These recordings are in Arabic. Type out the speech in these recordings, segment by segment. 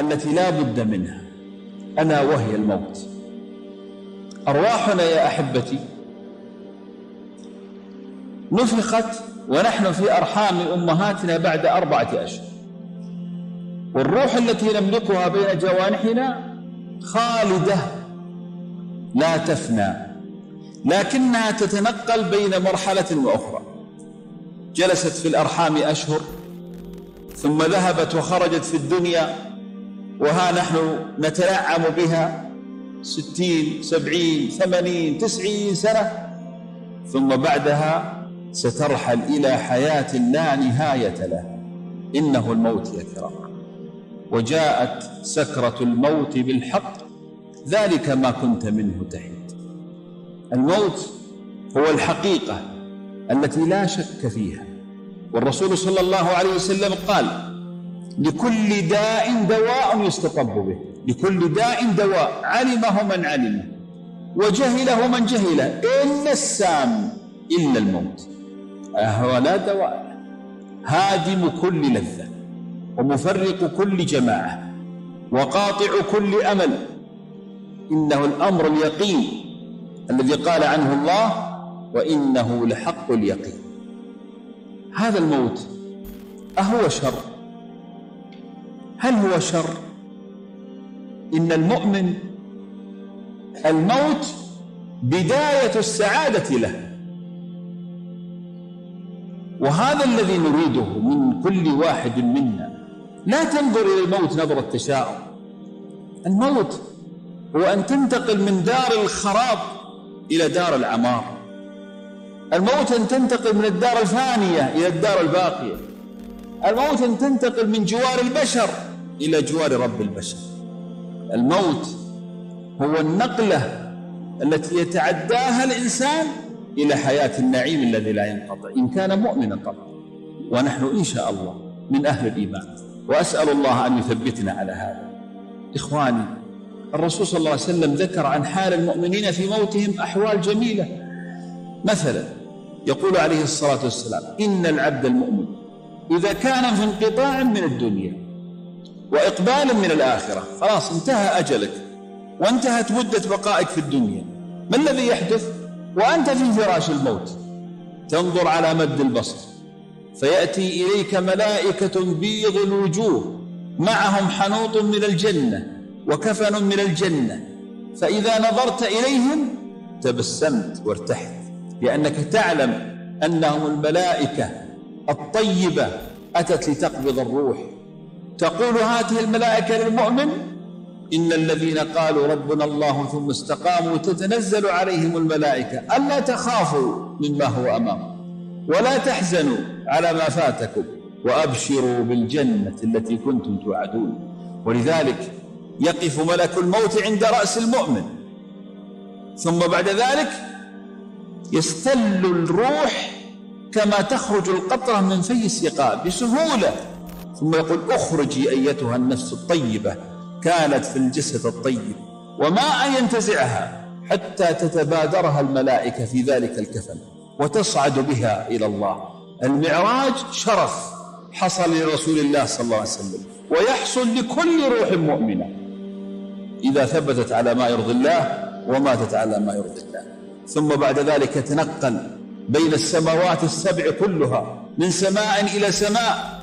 التي لا بد منها. ألا وهي الموت. أرواحنا يا أحبتي نفخت ونحن في أرحام أمهاتنا بعد أربعة أشهر. والروح التي نملكها بين جوانحنا خالدة لا تفنى لكنها تتنقل بين مرحلة وأخرى. جلست في الأرحام أشهر ثم ذهبت وخرجت في الدنيا وها نحن نتنعم بها ستين سبعين ثمانين تسعين سنة. ثم بعدها سترحل إلى حياة لا نهاية لها. إنه الموت يا كرام. وجاءت سكرة الموت بالحق. ذلك ما كنت منه تحيد الموت هو الحقيقة التي لا شك فيها. والرسول صلى الله عليه وسلم قال لكل داء دواء يستطب به. لكل داء دواء. علمه من علمه وجهله من جهله. إلا السام إلا الموت. هو لا دواء. هادم كل لذة. ومفرق كل جماعة. وقاطع كل أمل. إنه الأمر اليقين. الذي قال عنه الله. وإنه لحق اليقين. هذا الموت. أهو شر. هل هو شر؟ إن المؤمن الموت بداية السعادة له. وهذا الذي نريده من كل واحد منا. لا تنظر إلى الموت نظرة تشاؤم. الموت هو أن تنتقل من دار الخراب إلى دار العمار. الموت أن تنتقل من الدار الفانية إلى الدار الباقية. الموت أن تنتقل من جوار البشر إلى جوار رب البشر. الموت هو النقلة التي يتعداها الإنسان إلى حياة النعيم الذي لا ينقطع إن كان مؤمنا طبعا ونحن إن شاء الله من أهل الإيمان. وأسأل الله أن يثبتنا على هذا. إخواني الرسول صلى الله عليه وسلم ذكر عن حال المؤمنين في موتهم أحوال جميلة. مثلا يقول عليه الصلاة والسلام إن العبد المؤمن إذا كان في انقطاع من الدنيا وإقبال من الآخرة. خلاص انتهى أجلك وانتهت مدة بقائك في الدنيا. ما الذي يحدث؟ وأنت في فراش الموت. تنظر على مد البصر فيأتي إليك ملائكة بيض الوجوه. معهم حنوط من الجنة وكفن من الجنة. فإذا نظرت إليهم تبسمت وارتحت لأنك تعلم أنهم الملائكة الطيبة أتت لتقبض الروح. تقول هذه الملائكة للمؤمن؟ إن الذين قالوا ربنا الله ثم استقاموا تتنزل عليهم الملائكة. ألا تخافوا مما هو أمامكم. ولا تحزنوا على ما فاتكم. وأبشروا بالجنة التي كنتم توعدون. ولذلك يقف ملك الموت عند رأس المؤمن. ثم بعد ذلك يستل الروح كما تخرج القطرة من في السقاء بسهولة. ثم يقول اخرجي أيتها النفس الطيبة كانت في الجسد الطيب وما أن ينتزعها حتى تتبادرها الملائكة في ذلك الكفن وتصعد بها إلى الله. المعراج شرف حصل لرسول الله صلى الله عليه وسلم ويحصل لكل روح مؤمنة. إذا ثبتت على ما يرضي الله وماتت على ما يرضي الله. ثم بعد ذلك تنقل بين السماوات السبع كلها من سماء إلى سماء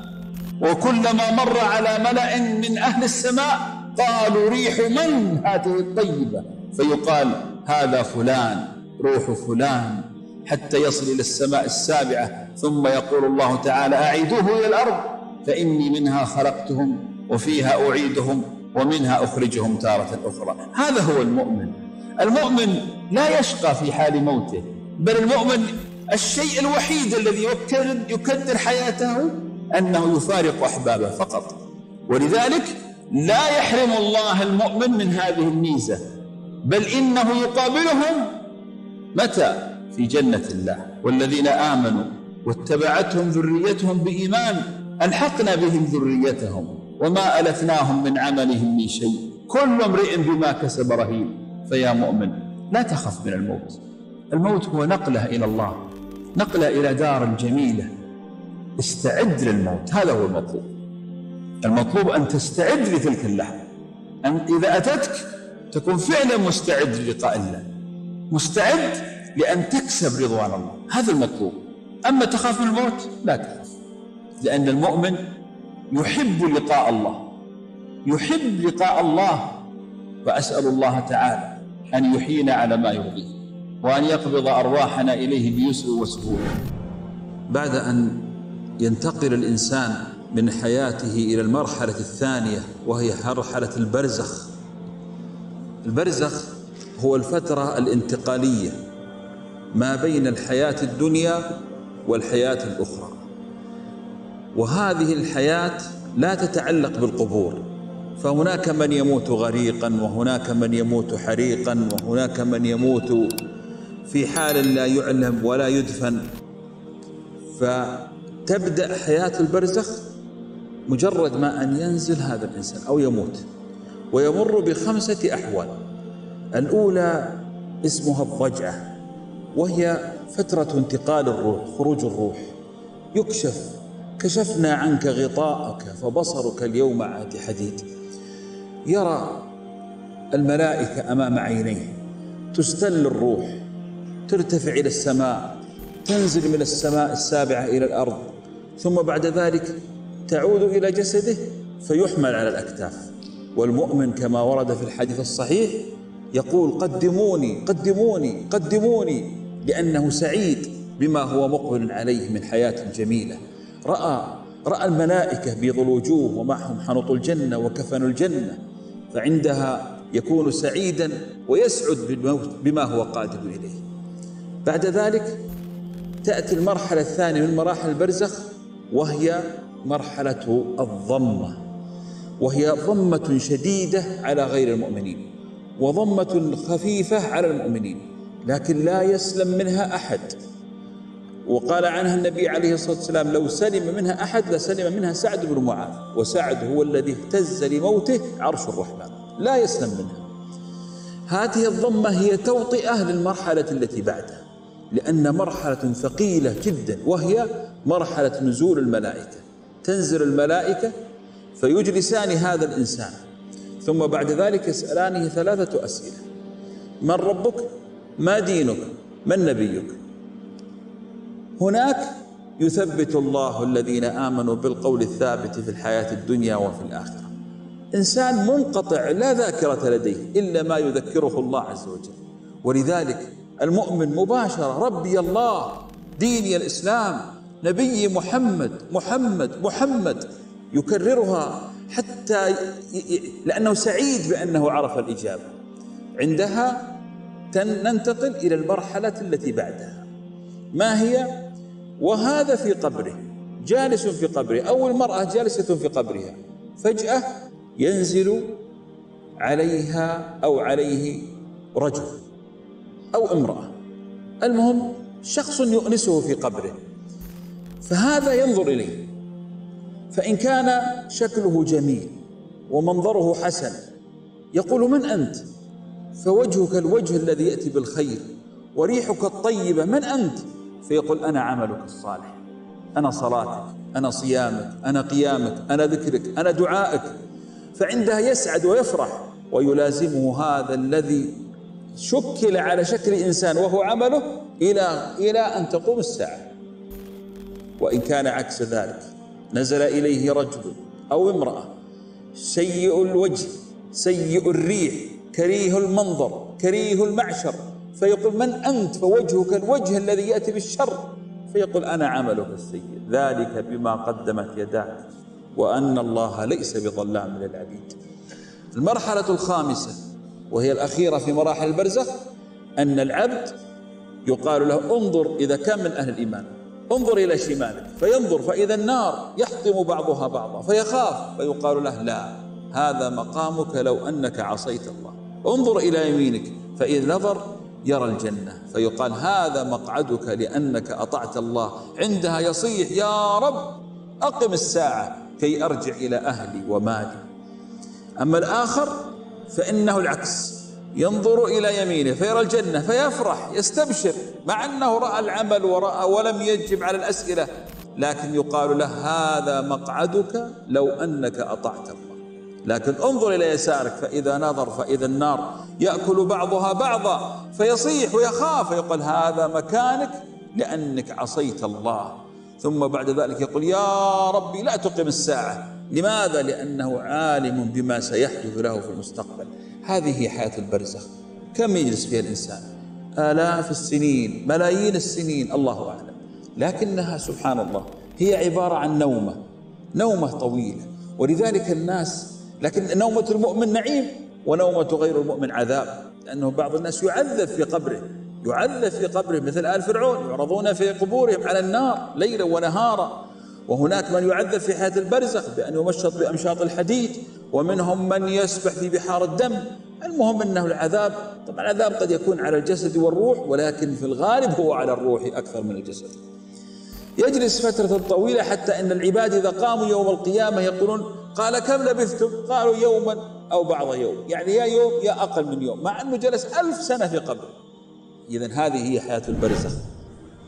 وكلما مر على ملأ من أهل السماء قالوا ريح من هذه الطيبة؟ فيقال هذا فلان روح فلان حتى يصل إلى السماء السابعة ثم يقول الله تعالى أعيدوه إلى الأرض فإني منها خلقتهم وفيها أعيدهم ومنها أخرجهم تارة أخرى. هذا هو المؤمن. المؤمن لا يشقى في حال موته بل المؤمن الشيء الوحيد الذي يكدر, حياته أنه يفارق أحبابه فقط. ولذلك لا يحرم الله المؤمن من هذه الميزة بل إنه يقابلهم متى؟ في جنة الله. والذين آمنوا واتبعتهم ذريتهم بإيمان ألحقنا بهم ذريتهم وما ألتناهم من عملهم من شيء. كل امرئ بما كسب رهين. فيا مؤمن لا تخف من الموت. الموت هو نقلة إلى الله نقلة إلى دار جميلة استعد للموت. هذا هو المطلوب. المطلوب أن تستعد لتلك اللحظة. أن إذا أتتك تكون فعلا مستعد للقاء الله. مستعد لأن تكسب رضوان الله. هذا المطلوب. أما تخاف من الموت لا تخاف. لأن المؤمن يحب لقاء الله. يحب لقاء الله. وأسأل الله تعالى أن يحيينا على ما يرضيه. وأن يقبض أرواحنا إليه بيسر وسهولة. بعد أن ينتقل الإنسان من حياته إلى المرحلة الثانية وهي مرحلة البرزخ. البرزخ هو الفترة الانتقالية ما بين الحياة الدنيا والحياة الأخرى. وهذه الحياة لا تتعلق بالقبور. فهناك من يموت غريقا وهناك من يموت حريقا وهناك من يموت في حال لا يعلم ولا يدفن. فتبدأ حياة البرزخ مجرد ما أن ينزل هذا الإنسان أو يموت. ويمر بخمسة أحوال. الأولى اسمها الضجعة وهي فترة انتقال الروح خروج الروح. يكشف كشفنا عنك غطاءك فبصرك اليوم عاد حديد. يرى الملائكة أمام عينيه. تستل الروح ترتفع إلى السماء تنزل من السماء السابعة إلى الأرض. ثم بعد ذلك تعود إلى جسده فيحمل على الأكتاف. والمؤمن كما ورد في الحديث الصحيح يقول قدموني قدموني قدموني لأنه سعيد بما هو مقبل عليه من حياة جميلة. رأى رأى الملائكة بيض الوجوه ومعهم حنط الجنة وكفن الجنة فعندها يكون سعيدا ويسعد بالموت بما هو قادم إليه. بعد ذلك تأتي المرحلة الثانية من مراحل البرزخ وهي مرحلة الضمة. وهي ضمة شديدة على غير المؤمنين. وضمة خفيفة على المؤمنين. لكن لا يسلم منها أحد. وقال عنها النبي عليه الصلاة والسلام لو سلم منها أحد لسلم منها سعد بن معاذ. وسعد هو الذي اهتز لموته عرش الرحمن. لا يسلم منها. هذه الضمة هي توطئة للمرحلة التي بعدها. لأن مرحلة ثقيلة جدا وهي مرحلة نزول الملائكة. تنزل الملائكة فيجلسان هذا الإنسان ثم بعد ذلك يسألانه ثلاثة أسئلة. من ربك؟ ما دينك؟ من نبيك؟ هناك يثبت الله الذين آمنوا بالقول الثابت في الحياة الدنيا وفي الآخرة. إنسان منقطع لا ذاكرة لديه إلا ما يذكره الله عز وجل. ولذلك المؤمن مباشرة ربي الله ديني الإسلام نبي محمد محمد محمد يكررها حتى لأنه سعيد بأنه عرف الإجابة. عندها ننتقل إلى المرحلة التي بعدها. ما هي؟ وهذا في قبره جالس في قبره أو المرأة جالسة في قبرها فجأة ينزل عليها أو عليه رجل. أو امرأة. المهم شخص يؤنسه في قبره. فهذا ينظر إليه. فإن كان شكله جميل ومنظره حسن يقول من أنت؟ فوجهك الوجه الذي يأتي بالخير وريحك الطيبة من أنت؟ فيقول أنا عملك الصالح. أنا صلاتك أنا صيامك أنا قيامك أنا ذكرك أنا دعائك. فعندها يسعد ويفرح ويلازمه هذا الذي شكل على شكل إنسان وهو عمله إلى إلى أن تقوم الساعة. وإن كان عكس ذلك نزل إليه رجل أو امرأة سيء الوجه سيء الريح كريه المنظر كريه المعشر فيقول من أنت؟ فوجهك الوجه الذي يأتي بالشر. فيقول أنا عملك السيء. ذلك بما قدمت يداك. وأن الله ليس بظلام للعبيد. المرحلة الخامسة. وهي الأخيرة في مراحل البرزخ أن العبد يقال له انظر إذا كان من أهل الإيمان انظر إلى شمالك فينظر فإذا النار يحطم بعضها بعضا فيخاف فيقال له لا هذا مقامك لو أنك عصيت الله. انظر إلى يمينك فإذا نظر يرى الجنة فيقال هذا مقعدك لأنك أطعت الله. عندها يصيح يا رب أقم الساعة كي أرجع إلى أهلي ومالي. أما الآخر فإنه العكس. ينظر إلى يمينه فيرى الجنة فيفرح يستبشر مع أنه رأى العمل ورأى ولم يجب على الأسئلة لكن يقال له هذا مقعدك لو أنك أطعت الله. لكن انظر إلى يسارك فإذا نظر فإذا النار يأكل بعضها بعضا فيصيح ويخاف ويقول هذا مكانك لأنك عصيت الله. ثم بعد ذلك يقول يا ربي لا تقم الساعة. لماذا؟ لأنه عالم بما سيحدث له في المستقبل. هذه هي حياة البرزخ. كم يجلس فيها الإنسان؟ آلاف السنين ملايين السنين الله أعلم. لكنها سبحان الله هي عبارة عن نومة. نومة طويلة. ولذلك الناس لكن نومة المؤمن نعيم ونومة غير المؤمن عذاب. لأنه بعض الناس يعذب في قبره. يعذب في قبره مثل آل فرعون يعرضون في قبورهم على النار ليلا ونهارا. وهناك من يعذب في حياة البرزخ بأن يمشط بأمشاط الحديد ومنهم من يسبح في بحار الدم. المهم أنه العذاب طبعا العذاب قد يكون على الجسد والروح ولكن في الغالب هو على الروح أكثر من الجسد. يجلس فترة طويلة حتى أن العباد إذا قاموا يوم القيامة يقولون قال كم لبثتم؟ قالوا يوما أو بعض يوم. يعني يا يوم يا أقل من يوم مع أنه جلس ألف سنة في قبره إذا هذه هي حياة البرزخ.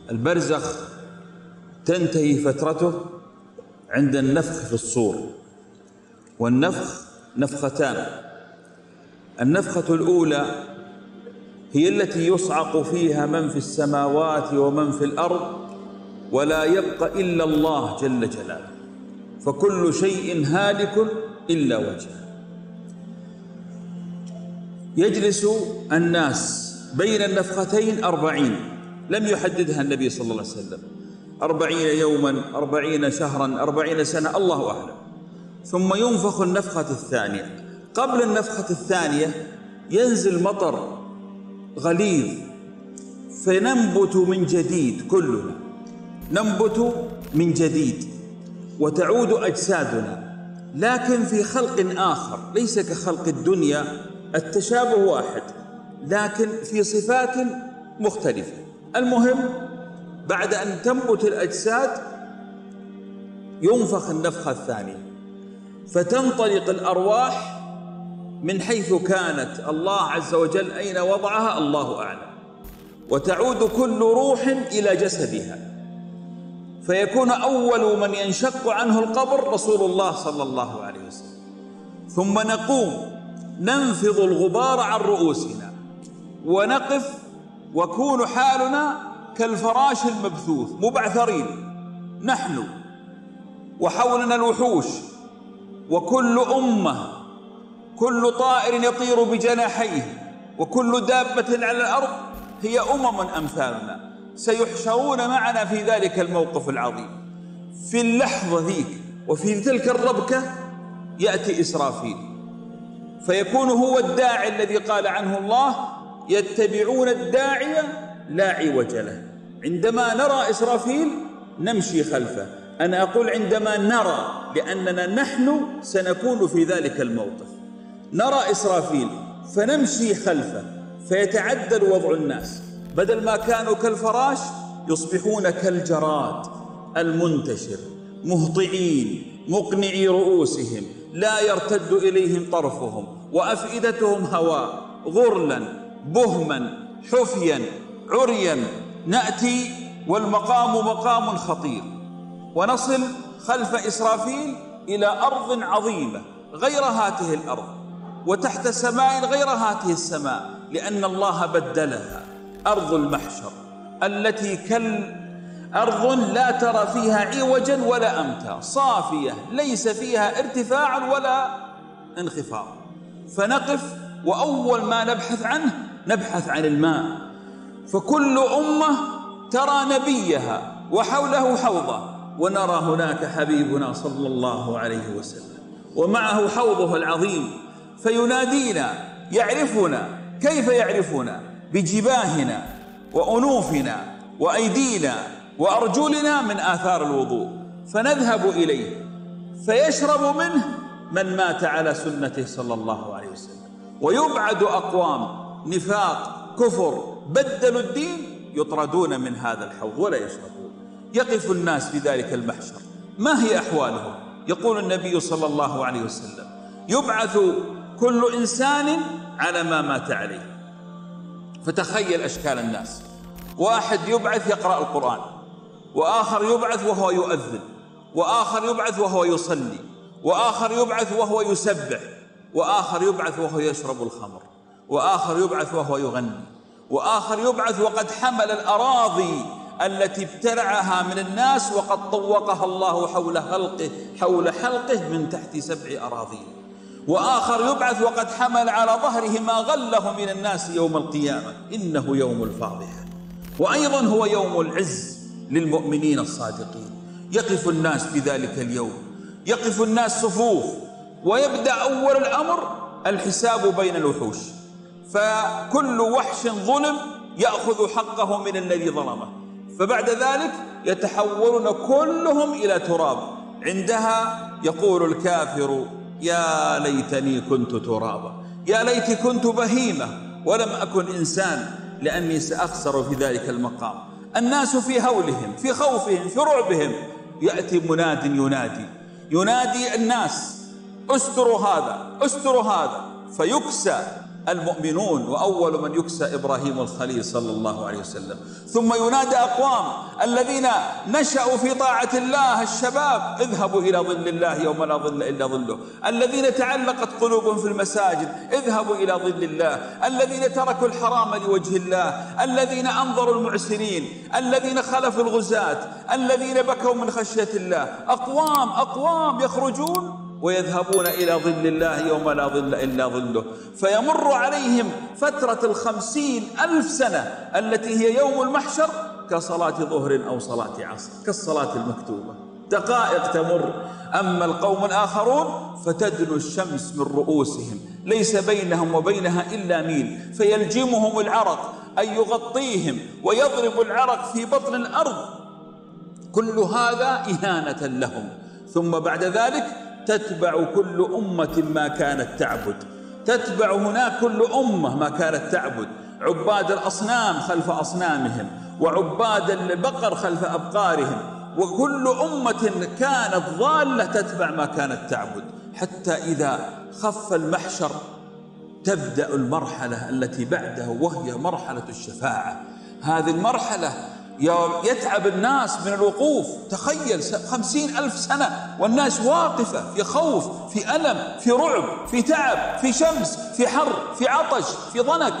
البرزخ تنتهي فترته عند النفخ في الصور. والنفخ نفختان. النفخة الأولى هي التي يصعق فيها من في السماوات ومن في الأرض ولا يبقى إلا الله جل جلاله. فكل شيء هالك إلا وجهه. يجلس الناس بين النفختين أربعين. لم يحددها النبي صلى الله عليه وسلم. أربعين يوما أربعين شهرا أربعين سنة الله أعلم. ثم ينفخ النفخة الثانية. قبل النفخة الثانية ينزل مطر غليظ فننبت من جديد كلنا. ننبت من جديد وتعود أجسادنا. لكن في خلق آخر ليس كخلق الدنيا التشابه واحد لكن في صفات مختلفة. المهم بعد أن تنبت الأجساد ينفخ النفخة الثانية فتنطلق الأرواح من حيث كانت. الله عز وجل أين وضعها؟ الله أعلم. وتعود كل روح إلى جسدها. فيكون أول من ينشق عنه القبر رسول الله صلى الله عليه وسلم. ثم نقوم ننفض الغبار عن رؤوسنا. ونقف وكون حالنا كالفراش المبثوث مبعثرين. نحن وحولنا الوحوش وكل أمة كل طائر يطير بجناحيه وكل دابة على الأرض هي أمم أمثالنا. سيحشرون معنا في ذلك الموقف العظيم. في اللحظة ذيك وفي تلك الربكة يأتي إسرافيل. فيكون هو الداعي الذي قال عنه الله يتبعون الداعية لا عوج له. عندما نرى إسرافيل نمشي خلفه. أنا أقول عندما نرى لأننا نحن سنكون في ذلك الموقف. نرى إسرافيل فنمشي خلفه. فيتعدل وضع الناس. بدل ما كانوا كالفراش يصبحون كالجراد المنتشر مهطعين مقنعي رؤوسهم لا يرتد إليهم طرفهم وأفئدتهم هواء غرلا بهما حفيا. عريا نأتي والمقام مقام خطير. ونصل خلف إسرافيل إلى أرض عظيمة غير هاته الأرض وتحت سماء غير هاته السماء لأن الله بدلها. أرض المحشر التي كل أرض لا ترى فيها عوجا ولا أمتا. صافية ليس فيها ارتفاع ولا انخفاض. فنقف وأول ما نبحث عنه نبحث عن الماء. فكل أمة ترى نبيها وحوله حوضه ونرى هناك حبيبنا صلى الله عليه وسلم ومعه حوضه العظيم فينادينا يعرفنا كيف يعرفنا؟ بجباهنا وأنوفنا وأيدينا وأرجلنا من آثار الوضوء فنذهب إليه فيشرب منه من مات على سنته صلى الله عليه وسلم ويبعد أقوام نفاق كفر بدلوا الدين يطردون من هذا الحوض ولا يشربون. يقف الناس في ذلك المحشر. ما هي أحوالهم؟ يقول النبي صلى الله عليه وسلم يبعث كل إنسان على ما مات عليه. فتخيل أشكال الناس. واحد يبعث يقرأ القرآن وآخر يبعث وهو يؤذن وآخر يبعث وهو يصلي وآخر يبعث وهو يسبح وآخر يبعث وهو يشرب الخمر وآخر يبعث وهو يغني. وآخر يبعث وقد حمل الأراضي التي ابتلعها من الناس وقد طوقها الله حول حلقه حول حلقه من تحت سبع أراضين وآخر يبعث وقد حمل على ظهره ما غله من الناس يوم القيامة. إنه يوم الفاضحة وأيضا هو يوم العز للمؤمنين الصادقين. يقف الناس في ذلك اليوم. يقف الناس صفوف. ويبدأ أول الأمر الحساب بين الوحوش. فكل وحش ظلم يأخذ حقه من الذي ظلمه. فبعد ذلك يتحولون كلهم إلى تراب. عندها يقول الكافر يا ليتني كنت ترابا. يا ليت كنت بهيمة ولم أكن إنسان لأني سأخسر في ذلك المقام. الناس في هولهم في خوفهم في رعبهم. يأتي مناد ينادي. ينادي الناس استروا هذا استروا هذا. فيكسى. المؤمنون وأول من يكسى إبراهيم الخليل صلى الله عليه وسلم. ثم ينادى أقوام الذين نشأوا في طاعة الله الشباب اذهبوا إلى ظل الله يوم لا ظل إلا ظله. الذين تعلقت قلوبهم في المساجد اذهبوا إلى ظل الله. الذين تركوا الحرام لوجه الله. الذين أنظروا المعسرين. الذين خلفوا الغزاة. الذين بكوا من خشية الله. أقوام أقوام يخرجون ويذهبون إلى ظل الله يوم لا ظل إلا ظله. فيمر عليهم فترة الخمسين ألف سنة التي هي يوم المحشر كصلاة ظهر أو صلاة عصر كالصلاة المكتوبة. دقائق تمر. أما القوم الآخرون فتدنو الشمس من رؤوسهم ليس بينهم وبينها إلا ميل. فيلجمهم العرق أي يغطيهم ويضرب العرق في بطن الأرض. كل هذا إهانة لهم. ثم بعد ذلك تتبع كل أمة ما كانت تعبد. تتبع هناك كل أمة ما كانت تعبد. عباد الأصنام خلف أصنامهم وعباد البقر خلف أبقارهم. وكل أمة كانت ضالة تتبع ما كانت تعبد. حتى إذا خف المحشر تبدأ المرحلة التي بعده وهي مرحلة الشفاعة. هذه المرحلة يتعب الناس من الوقوف. تخيل خمسين ألف سنة والناس واقفة في خوف في ألم في رعب في تعب في شمس في حر في عطش في ضنك.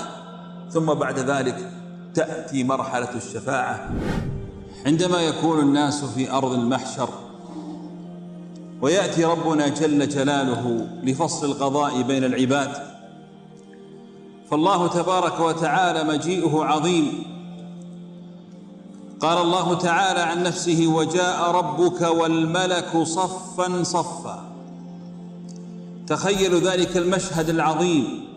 ثم بعد ذلك تأتي مرحلة الشفاعة. عندما يكون الناس في أرض المحشر ويأتي ربنا جل جلاله لفصل القضاء بين العباد فالله تبارك وتعالى مجيئه عظيم. قال الله تعالى عن نفسه وجاء ربك والملك صفا صفا. تخيلوا ذلك المشهد العظيم.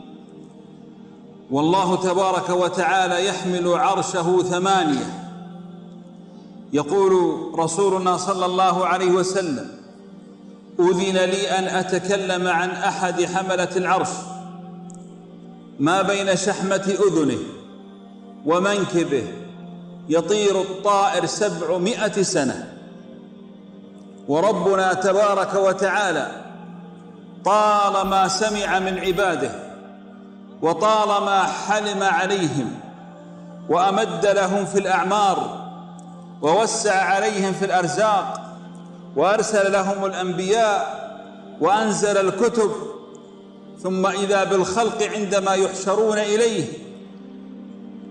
والله تبارك وتعالى يحمل عرشه ثمانية. يقول رسولنا صلى الله عليه وسلم أذن لي أن أتكلم عن أحد حملة العرش. ما بين شحمة أذنه ومنكبه يطير الطائر سبعمائة سنة. وربنا تبارك وتعالى طالما سمع من عباده وطالما حلم عليهم وأمد لهم في الأعمار ووسع عليهم في الأرزاق وأرسل لهم الأنبياء وأنزل الكتب ثم إذا بالخلق عندما يحشرون إليه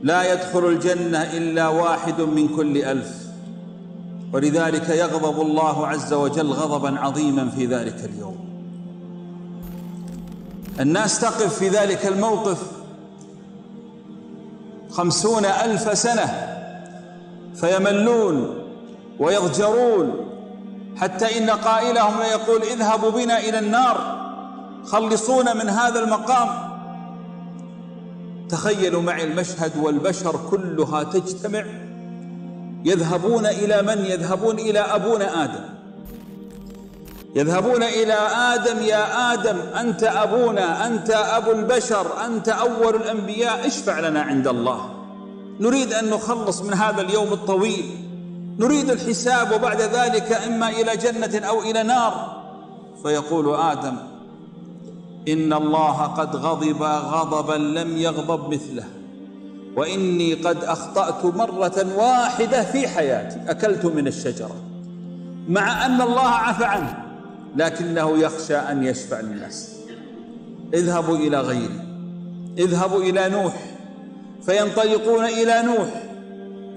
لا يدخل الجنة إلا واحد من كل ألف. ولذلك يغضب الله عز وجل غضبا عظيما في ذلك اليوم. الناس تقف في ذلك الموقف خمسون ألف سنة فيملون ويضجرون حتى إن قائلهم ليقول اذهبوا بنا إلى النار خلصونا من هذا المقام. تخيلوا معي المشهد والبشر كلها تجتمع يذهبون إلى من؟ يذهبون إلى أبونا آدم. يذهبون إلى آدم يا آدم أنت أبونا أنت أبو البشر أنت أول الأنبياء اشفع لنا عند الله. نريد أن نخلص من هذا اليوم الطويل. نريد الحساب وبعد ذلك إما إلى جنة أو إلى نار. فيقول آدم إن الله قد غضب غضبا لم يغضب مثله. وإني قد أخطأت مرة واحدة في حياتي أكلت من الشجرة. مع أن الله عفى عنه لكنه يخشى أن يشفع للناس. اذهبوا إلى غيري. اذهبوا إلى نوح. فينطلقون إلى نوح.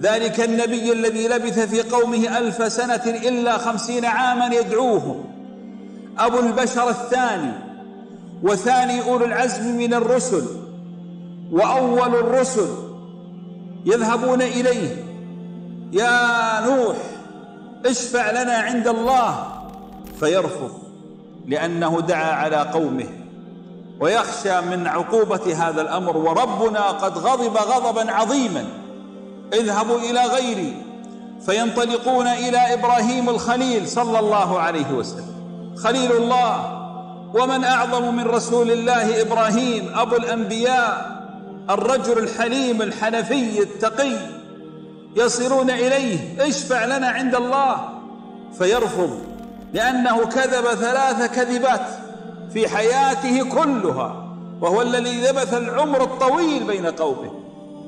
ذلك النبي الذي لبث في قومه ألف سنة إلا خمسين عاما يدعوهم. أبو البشر الثاني وثاني أولو العزم من الرسل وأول الرسل يذهبون إليه. يا نوح اشفع لنا عند الله. فيرفض لأنه دعا على قومه. ويخشى من عقوبة هذا الأمر وربنا قد غضب غضبا عظيما. اذهبوا إلى غيري. فينطلقون إلى إبراهيم الخليل صلى الله عليه وسلم. خليل الله ومن أعظم من رسول الله إبراهيم أبو الأنبياء الرجل الحليم الحنفي التقي يصلون إليه اشفع لنا عند الله. فيرفض لأنه كذب ثلاث كذبات في حياته كلها وهو الذي لبث العمر الطويل بين قومه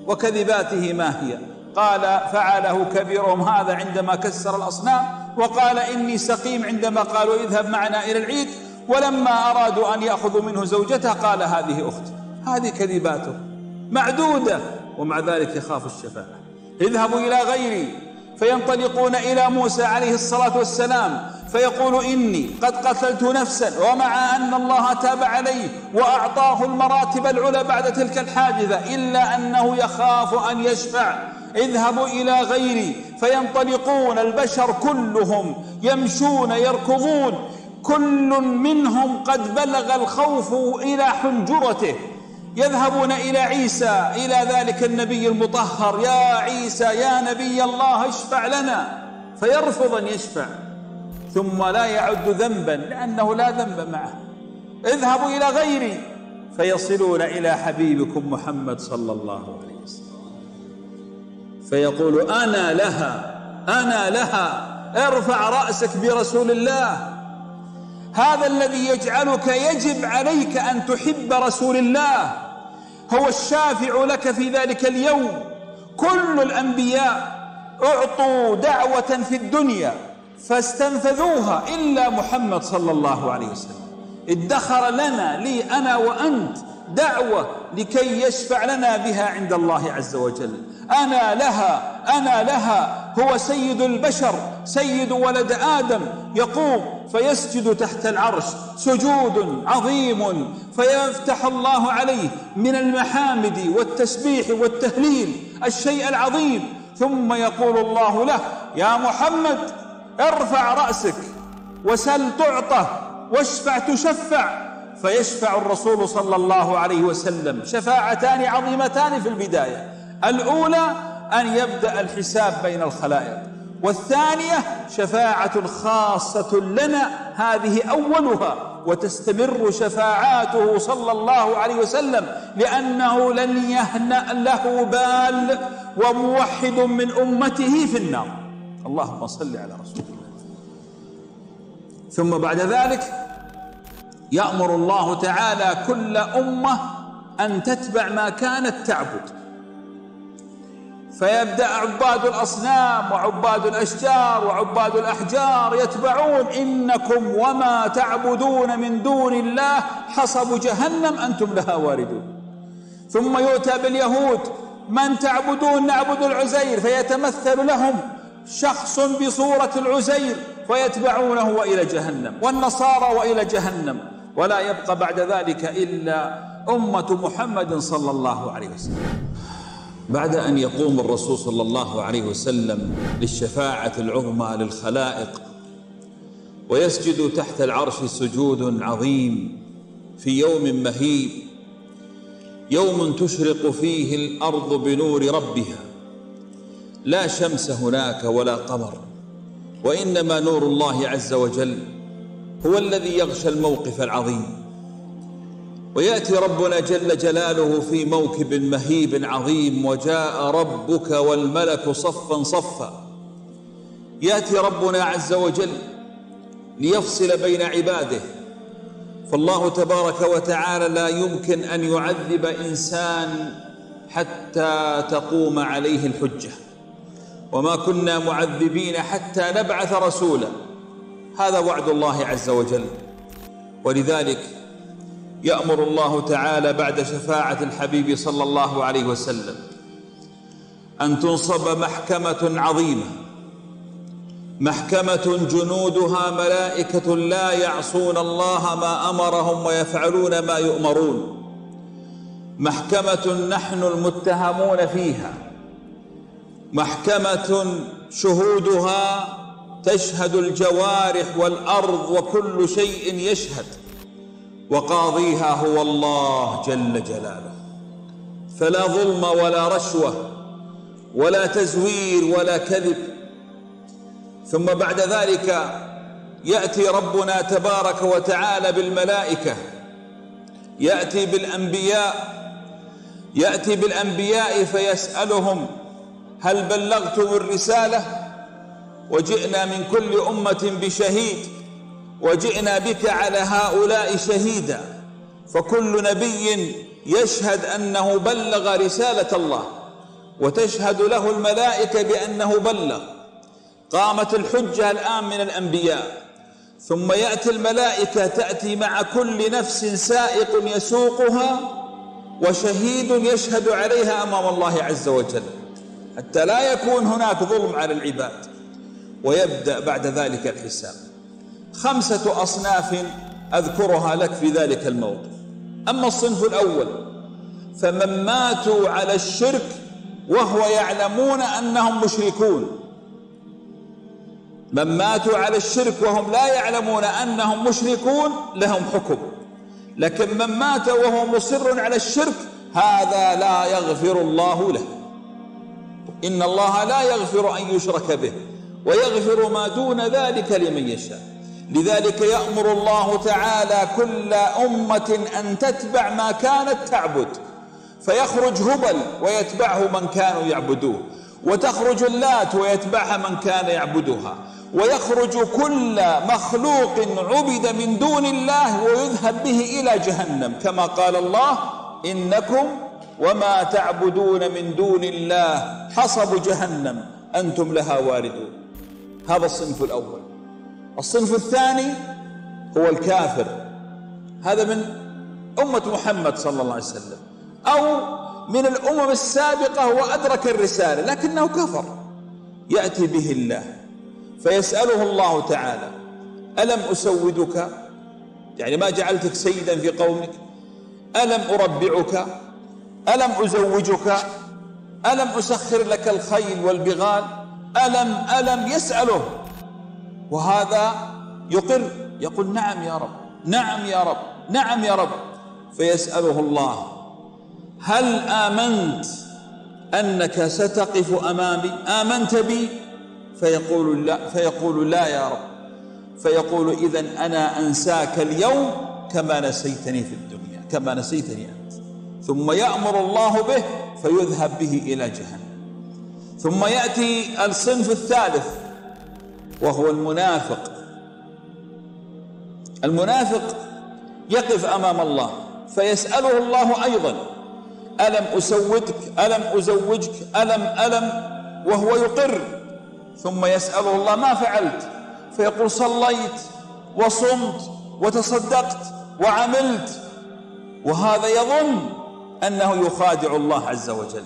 وكذباته ما هي؟ قال فعله كبيرهم هذا عندما كسر الأصنام وقال إني سقيم عندما قالوا اذهب معنا إلى العيد ولما أرادوا أن يأخذوا منه زوجته قال هذه أختي هذه كذباته معدودة ومع ذلك يخاف الشفاعة. اذهبوا إلى غيري فينطلقون إلى موسى عليه الصلاة والسلام فيقول إني قد قتلت نفسا ومع أن الله تاب عليه وأعطاه المراتب العلى بعد تلك الحادثة إلا أنه يخاف أن يشفع. اذهبوا إلى غيري فينطلقون البشر كلهم يمشون يركضون كل منهم قد بلغ الخوف إلى حنجرته. يذهبون إلى عيسى إلى ذلك النبي المطهر. يا عيسى يا نبي الله اشفع لنا. فيرفض أن يشفع ثم لا يعد ذنبا لأنه لا ذنب معه. اذهبوا إلى غيري فيصلون إلى حبيبكم محمد صلى الله عليه وسلم. فيقول أنا لها أنا لها ارفع رأسك برسول الله. هذا الذي يجعلك يجب عليك أن تحب رسول الله. هو الشافع لك في ذلك اليوم. كل الأنبياء أعطوا دعوة في الدنيا فاستنفذوها إلا محمد صلى الله عليه وسلم. ادخر لنا لي أنا وأنت دعوة لكي يشفع لنا بها عند الله عز وجل. أنا لها أنا لها. هو سيد البشر سيد ولد آدم. يقوم فيسجد تحت العرش. سجود عظيم فيفتح الله عليه من المحامد والتسبيح والتهليل الشيء العظيم. ثم يقول الله له يا محمد ارفع رأسك وسل تعطى واشفع تشفع. فيشفع الرسول صلى الله عليه وسلم. شفاعتان عظيمتان في البداية. الأولى أن يبدأ الحساب بين الخلائق. والثانية شفاعة خاصة لنا هذه أولها وتستمر شفاعاته صلى الله عليه وسلم لأنه لن يهنأ له بال وموحد من أمته في النار. اللهم صل على رسول الله. ثم بعد ذلك يأمر الله تعالى كل أمة أن تتبع ما كانت تعبد. فيبدأ عباد الأصنام وعباد الأشجار وعباد الأحجار يتبعون إنكم وما تعبدون من دون الله حصب جهنم أنتم لها واردون. ثم يؤتى باليهود من تعبدون نعبد العزير فيتمثل لهم شخص بصورة العزير فيتبعونه وإلى جهنم والنصارى وإلى جهنم. ولا يبقى بعد ذلك إلا أمة محمد صلى الله عليه وسلم. بعد أن يقوم الرسول صلى الله عليه وسلم للشفاعة العظمى للخلائق ويسجد تحت العرش سجود عظيم في يوم مهيب يوم تشرق فيه الأرض بنور ربها لا شمس هناك ولا قمر وإنما نور الله عز وجل هو الذي يغشى الموقف العظيم. ويأتي ربنا جل جلاله في موكب مهيب عظيم وجاء ربك والملك صفا صفا. يأتي ربنا عز وجل ليفصل بين عباده. فالله تبارك وتعالى لا يمكن أن يعذب إنسان حتى تقوم عليه الحجة. وما كنا معذبين حتى نبعث رسولا. هذا وعد الله عز وجل. ولذلك يأمر الله تعالى بعد شفاعة الحبيب صلى الله عليه وسلم أن تنصب محكمة عظيمة محكمة جنودها ملائكة لا يعصون الله ما أمرهم ويفعلون ما يؤمرون محكمة نحن المتهمون فيها محكمة شهودها تشهد الجوارح والأرض وكل شيء يشهد وقاضيها هو الله جل جلاله. فلا ظلم ولا رشوة ولا تزوير ولا كذب. ثم بعد ذلك يأتي ربنا تبارك وتعالى بالملائكة يأتي بالأنبياء يأتي بالأنبياء فيسألهم هل بلغتم الرسالة؟ وجئنا من كل أمة بشهيد وجئنا بك على هؤلاء شهيدا فكل نبي يشهد أنه بلغ رسالة الله وتشهد له الملائكة بأنه بلغ. قامت الحجة الآن من الأنبياء ثم يأتي الملائكة تأتي مع كل نفس سائق يسوقها وشهيد يشهد عليها أمام الله عز وجل حتى لا يكون هناك ظلم على العباد. ويبدأ بعد ذلك الحساب. خمسة أصناف أذكرها لك في ذلك الموضوع أما الصنف الأول فمن ماتوا على الشرك وهو يعلمون أنهم مشركون. من ماتوا على الشرك وهم لا يعلمون أنهم مشركون لهم حكم. لكن من مات وهو مصر على الشرك هذا لا يغفر الله له. إن الله لا يغفر أن يشرك به. ويغفر ما دون ذلك لمن يشاء. لذلك يأمر الله تعالى كل أمة أن تتبع ما كانت تعبد. فيخرج هبل ويتبعه من كانوا يعبدوه وتخرج اللات ويتبعها من كان يعبدها ويخرج كل مخلوق عبد من دون الله ويذهب به إلى جهنم. كما قال الله إنكم وما تعبدون من دون الله حصب جهنم أنتم لها واردون. هذا الصنف الأول. الصنف الثاني هو الكافر. هذا من أمة محمد صلى الله عليه وسلم. أو من الأمم السابقة وأدرك الرسالة لكنه كفر. يأتي به الله فيسأله الله تعالى ألم أسودك؟ يعني ما جعلتك سيدا في قومك؟ ألم أربعك؟ ألم أزوجك؟ ألم أسخر لك الخيل والبغال؟ ألم ألم يسأله. وهذا يقر يقول نعم يا رب نعم يا رب نعم يا رب. فيسأله الله هل آمنت أنك ستقف أمامي؟ آمنت بي؟ فيقول لا فيقول لا يا رب. فيقول إذا أنا أنساك اليوم كما نسيتني في الدنيا كما نسيتني أنت. ثم يأمر الله به فيذهب به إلى جهنم. ثم يأتي الصنف الثالث وهو المنافق. المنافق يقف أمام الله فيسأله الله أيضا ألم أسودك؟ ألم أزوجك؟ ألم؟ ألم؟ وهو يقر. ثم يسأله الله ما فعلت؟ فيقول صليت وصمت وتصدقت وعملت. وهذا يظن أنه يخادع الله عز وجل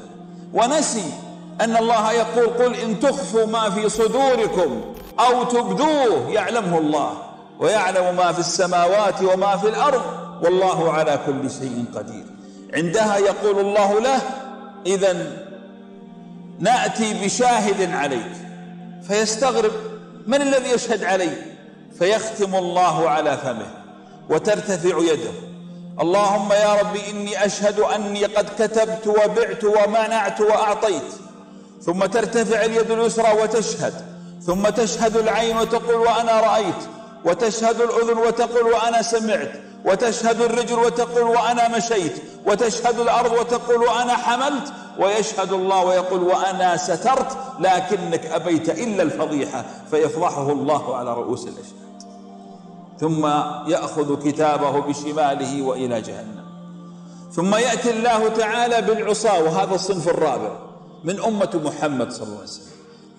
ونسي أن الله يقول قل إن تخفوا ما في صدوركم أو تبدوه يعلمه الله ويعلم ما في السماوات وما في الأرض والله على كل شيء قدير. عندها يقول الله له إذا نأتي بشاهد عليك. فيستغرب من الذي يشهد علي؟ فيختم الله على فمه وترتفع يده. اللهم يا رب إني أشهد أني قد كتبت وبعت ومنعت وأعطيت. ثم ترتفع اليد اليسرى وتشهد ثم تشهد العين وتقول وأنا رأيت وتشهد الأذن وتقول وأنا سمعت وتشهد الرجل وتقول وأنا مشيت وتشهد الأرض وتقول وأنا حملت ويشهد الله ويقول وأنا سترت لكنك أبيت إلا الفضيحة فيفضحه الله على رؤوس الأشهاد. ثم يأخذ كتابه بشماله وإلى جهنم. ثم يأتي الله تعالى بالعصاة وهذا الصنف الرابع. من أمة محمد صلى الله عليه وسلم.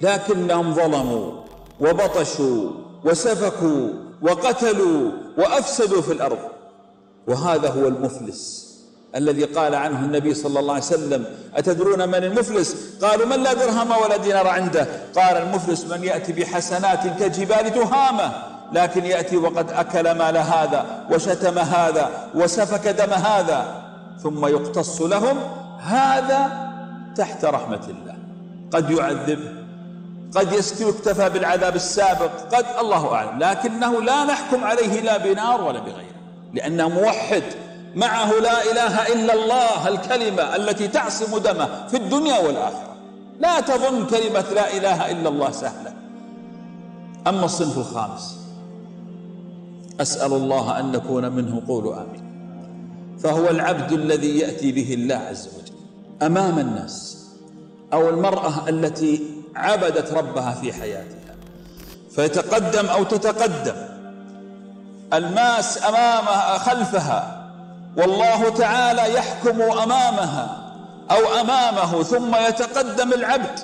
لكنهم ظلموا وبطشوا وسفكوا وقتلوا وأفسدوا في الأرض. وهذا هو المفلس الذي قال عنه النبي صلى الله عليه وسلم. أتدرون من المفلس؟ قالوا من لا درهم ولا دينار عنده. قال المفلس من يأتي بحسنات كجبال تهامة لكن يأتي وقد أكل مال هذا وشتم هذا وسفك دم هذا ثم يقتص لهم. هذا تحت رحمة الله. قد يعذبه قد يكتفى بالعذاب السابق قد الله أعلم. لكنه لا نحكم عليه لا بنار ولا بغيره. لأنه موحد. معه لا إله إلا الله الكلمة التي تعصم دمه في الدنيا والآخرة. لا تظن كلمة لا إله إلا الله سهلة. أما الصنف الخامس. أسأل الله أن نكون منه قولوا آمين. فهو العبد الذي يأتي به الله عز وجل. أمام الناس أو المرأة التي عبدت ربها في حياتها. فيتقدم أو تتقدم. الماس أمامها خلفها. والله تعالى يحكم أمامها أو أمامه ثم يتقدم العبد.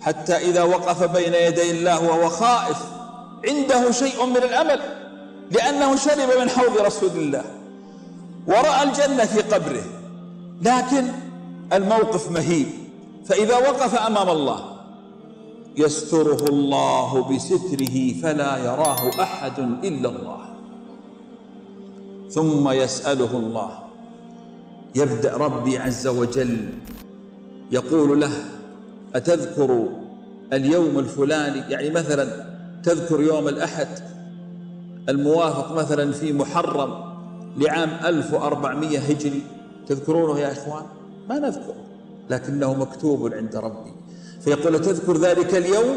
حتى إذا وقف بين يدي الله وهو خائف عنده شيء من الأمل لأنه شرب من حوض رسول الله. ورأى الجنة في قبره. لكن الموقف مهيب. فإذا وقف أمام الله يستره الله بستره فلا يراه أحد إلا الله. ثم يسأله الله يبدأ ربي عز وجل يقول له أتذكر اليوم الفلاني؟ يعني مثلا تذكر يوم الأحد الموافق مثلا في محرم لعام 1400 هجري تذكرونه يا إخوان؟ ما نذكره لكنه مكتوب عند ربي. فيقول أتذكر ذلك اليوم؟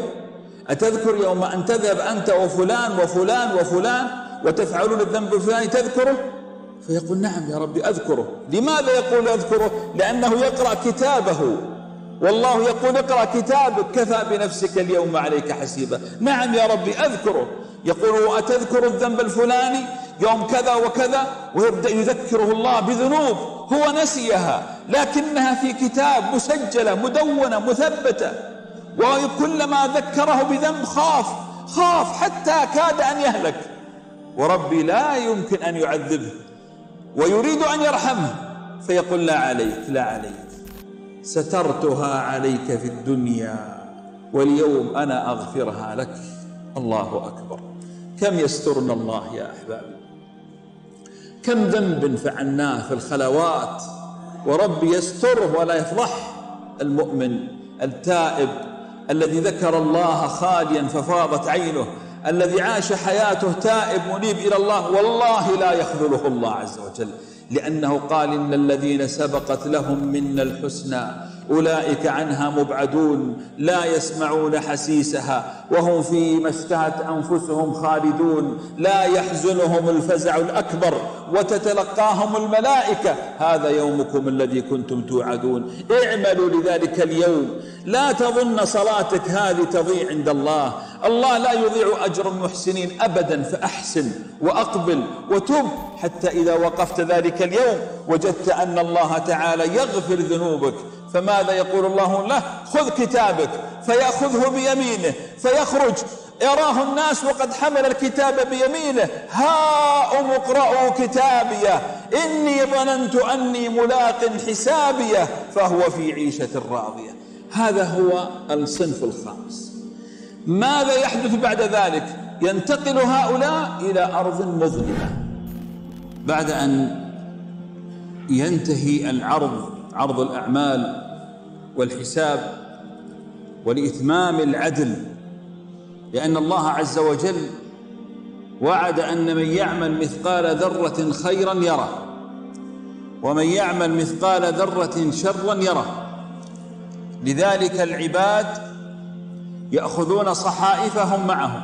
أتذكر يوم أن تذهب أنت وفلان وفلان وفلان وتفعلون الذنب الفلاني تذكره؟ فيقول نعم يا ربي أذكره. لماذا يقول أذكره؟ لأنه يقرأ كتابه. والله يقول اقرأ كتابك كفى بنفسك اليوم عليك حسيبا. نعم يا ربي أذكره. يقول أتذكر الذنب الفلاني؟ يوم كذا وكذا ويبدأ يذكره الله بذنوب هو نسيها لكنها في كتاب مسجلة مدونة مثبتة. وكلما ذكره بذنب خاف خاف حتى كاد أن يهلك. وربي لا يمكن أن يعذبه ويريد أن يرحمه. فيقول لا عليك لا عليك. سترتها عليك في الدنيا واليوم أنا أغفرها لك. الله أكبر. كم يسترنا الله يا أحبابي؟ كم ذنب فعلناه في الخلوات؟ وربي يستره ولا يفضح. المؤمن التائب الذي ذكر الله خاليا ففاضت عينه الذي عاش حياته تائب منيب إلى الله والله لا يخذله الله عز وجل. لأنه قال إن الذين سبقت لهم منا الحسنى أولئك عنها مبعدون لا يسمعون حسيسها وهم فيما اشتهت أنفسهم خالدون. لا يحزنهم الفزع الأكبر وتتلقاهم الملائكة. هذا يومكم الذي كنتم توعدون. اعملوا لذلك اليوم. لا تظن صلاتك هذه تضيع عند الله. الله لا يضيع أجر المحسنين أبدا فأحسن وأقبل وتب حتى إذا وقفت ذلك اليوم وجدت أن الله تعالى يغفر ذنوبك. فماذا يقول الله له؟ خذ كتابك فيأخذه بيمينه فيخرج. يراه الناس وقد حمل الكتاب بيمينه. هاؤم اقرأوا كتابيه إني ظننت أني ملاق حسابيه فهو في عيشة راضية. هذا هو الصنف الخامس. ماذا يحدث بعد ذلك؟ ينتقل هؤلاء إلى أرض مظلمة. بعد أن ينتهي العرض عرض الأعمال والحساب ولإتمام العدل لأن الله عز وجل وعد أن من يعمل مثقال ذرة خيرا يره ومن يعمل مثقال ذرة شرا يره. لذلك العباد يأخذون صحائفهم معهم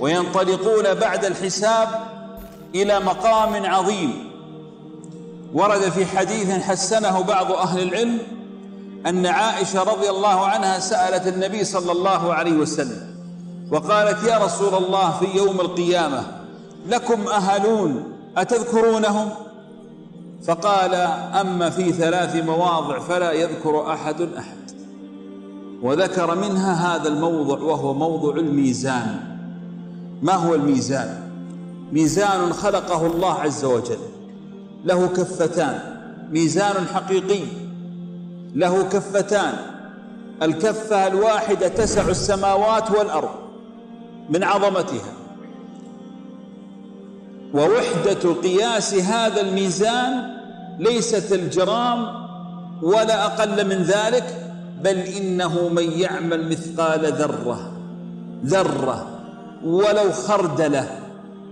وينطلقون بعد الحساب إلى مقام عظيم. ورد في حديث حسنه بعض أهل العلم أن عائشة رضي الله عنها سألت النبي صلى الله عليه وسلم وقالت يا رسول الله في يوم القيامة لكم أهلون أتذكرونهم؟ فقال أما في ثلاث مواضع فلا يذكر أحد أحد. وذكر منها هذا الموضع وهو موضع الميزان. ما هو الميزان؟ ميزان خلقه الله عز وجل. له كفتان. ميزان حقيقي. له كفتان. الكفة الواحدة تسع السماوات والأرض من عظمتها. ووحدة قياس هذا الميزان ليست الجرام ولا أقل من ذلك بل إنه من يعمل مثقال ذرة. ذرة. ولو خردلة.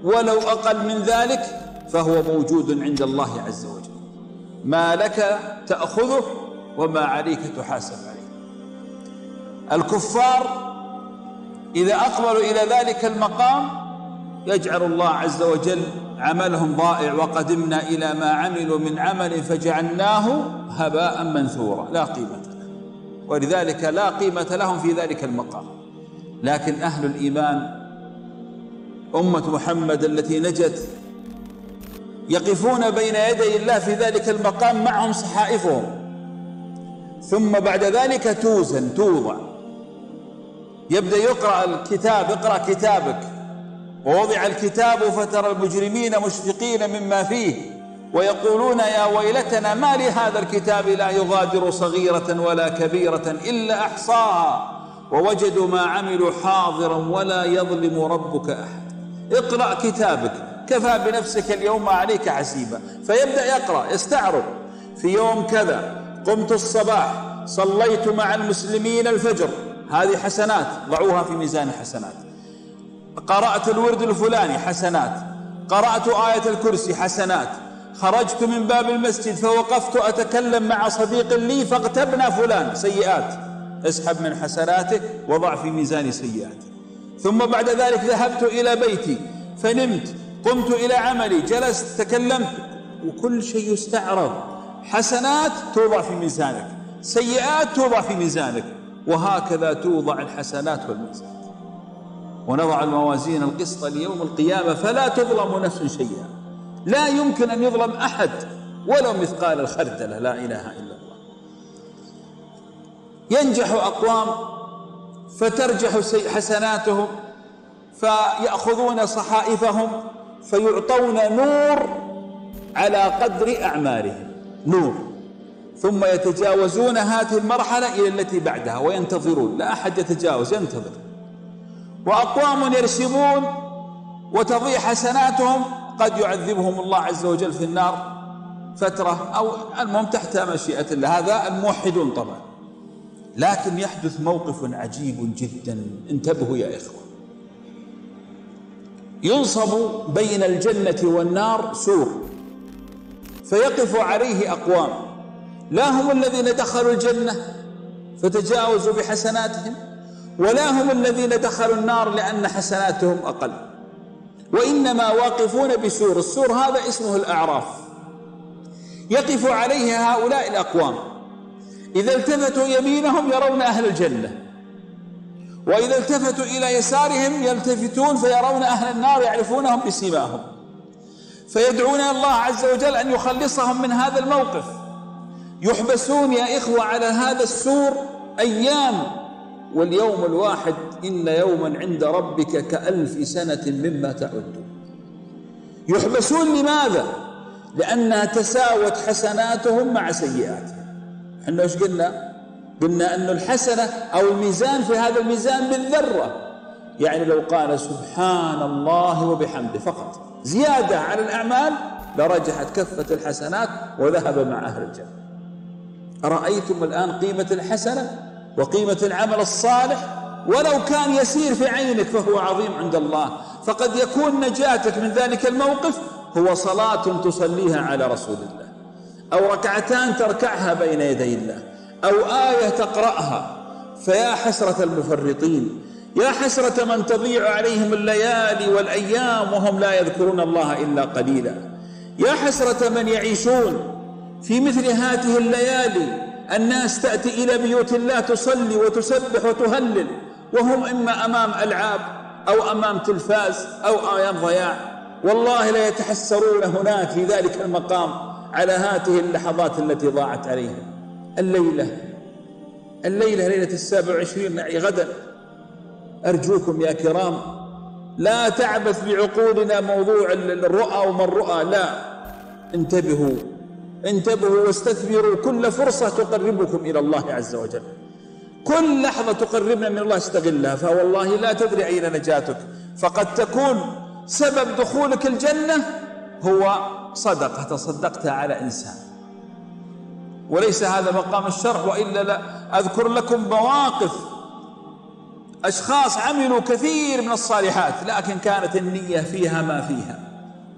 ولو أقل من ذلك فهو موجود عند الله عز وجل. ما لك تأخذه وما عليك تحاسب عليه. الكفار إذا أقبلوا إلى ذلك المقام يجعل الله عز وجل عملهم ضائع وقدمنا إلى ما عملوا من عمل فجعلناه هباء منثورا لا قيمة له. ولذلك لا قيمة لهم في ذلك المقام. لكن أهل الإيمان أمة محمد التي نجت يقفون بين يدي الله في ذلك المقام معهم صحائفهم. ثم بعد ذلك توزن توضع. يبدأ يقرأ الكتاب اقرأ كتابك. ووضع الكتاب فترى المجرمين مشفقين مما فيه ويقولون يا ويلتنا ما لهذا الكتاب لا يغادر صغيرة ولا كبيرة إلا أحصاها. ووجدوا ما عملوا حاضرا ولا يظلم ربك أحد. اقرأ كتابك. كفى بنفسك اليوم عليك حسيبا. فيبدأ يقرأ يستعرض. في يوم كذا قمت الصباح صليت مع المسلمين الفجر. هذه حسنات ضعوها في ميزان الحسنات قرأت الورد الفلاني حسنات. قرأت آية الكرسي حسنات. خرجت من باب المسجد فوقفت أتكلم مع صديق لي فاغتبنا فلان. سيئات. اسحب من حسناته وضع في ميزان سيئاته. ثم بعد ذلك ذهبت إلى بيتي فنمت. قمت إلى عملي جلست تكلمت. وكل شيء يستعرض. حسنات توضع في ميزانك سيئات توضع في ميزانك وهكذا توضع الحسنات والميزان ونضع الموازين القسط ليوم القيامة فلا تظلم نفس شيئا. لا يمكن أن يظلم أحد ولو مثقال الخردلة لا إله إلا الله. ينجح أقوام فترجح حسناتهم فيأخذون صحائفهم فيعطون نور على قدر أعمالهم نور. ثم يتجاوزون هذه المرحلة إلى التي بعدها وينتظرون. لا أحد يتجاوز ينتظر. وأقوام يرسمون وتضيع حسناتهم. قد يعذبهم الله عز وجل في النار فترة أو المهم تحت مشيئة الله. هذا الموحدون طبعا. لكن يحدث موقف عجيب جدا. انتبهوا يا إخوة. ينصب بين الجنة والنار سور فيقف عليه أقوام. لا هم الذين دخلوا الجنة فتجاوزوا بحسناتهم ولا هم الذين دخلوا النار لأن حسناتهم أقل. وإنما واقفون بسور السور هذا اسمه الأعراف. يقف عليه هؤلاء الأقوام. إذا التفتوا يمينهم يرون أهل الجنة. وإذا التفتوا إلى يسارهم يلتفتون فيرون أهل النار يعرفونهم بسيماهم. فيدعون الله عز وجل أن يخلصهم من هذا الموقف. يحبسون يا إخوة على هذا السور أيام. واليوم الواحد إن يوما عند ربك كألف سنة مما تعدون. يحبسون لماذا؟ لأنها تساوت حسناتهم مع سيئاتهم. إحنا إيش قلنا؟ قلنا أن الحسنة أو الميزان في هذا الميزان بالذرة. يعني لو قال سبحان الله وبحمده فقط زيادة على الأعمال لرجحت كفة الحسنات وذهب مع أهل الجنة. أرأيتم الآن قيمة الحسنة وقيمة العمل الصالح؟ ولو كان يسير في عينك فهو عظيم عند الله. فقد يكون نجاتك من ذلك الموقف هو صلاة تصليها على رسول الله أو ركعتان تركعها بين يدي الله. أو آية تقرأها. فيا حسرة المفرطين يا حسرة من تضيع عليهم الليالي والأيام وهم لا يذكرون الله إلا قليلا. يا حسرة من يعيشون في مثل هذه الليالي الناس تأتي إلى بيوت الله تصلي وتسبح وتهلل وهم إما أمام ألعاب أو أمام تلفاز أو أيام ضياع. والله لا يتحسرون هناك في ذلك المقام على هاته اللحظات التي ضاعت عليه الليلة. الليلة ليلة السابع والعشرين يعني غدا. أرجوكم يا كرام لا تعبث بعقولنا موضوع الرؤى وما الرؤى لا. انتبهوا انتبهوا واستثمروا. كل فرصة تقربكم إلى الله عز وجل. كل لحظة تقربنا من الله استغلها. فوالله لا تدري أين نجاتك. فقد تكون سبب دخولك الجنة هو صدقة تصدقتها على إنسان. وليس هذا مقام الشرع وإلا لا. أذكر لكم مواقف أشخاص عملوا كثير من الصالحات لكن كانت النية فيها ما فيها.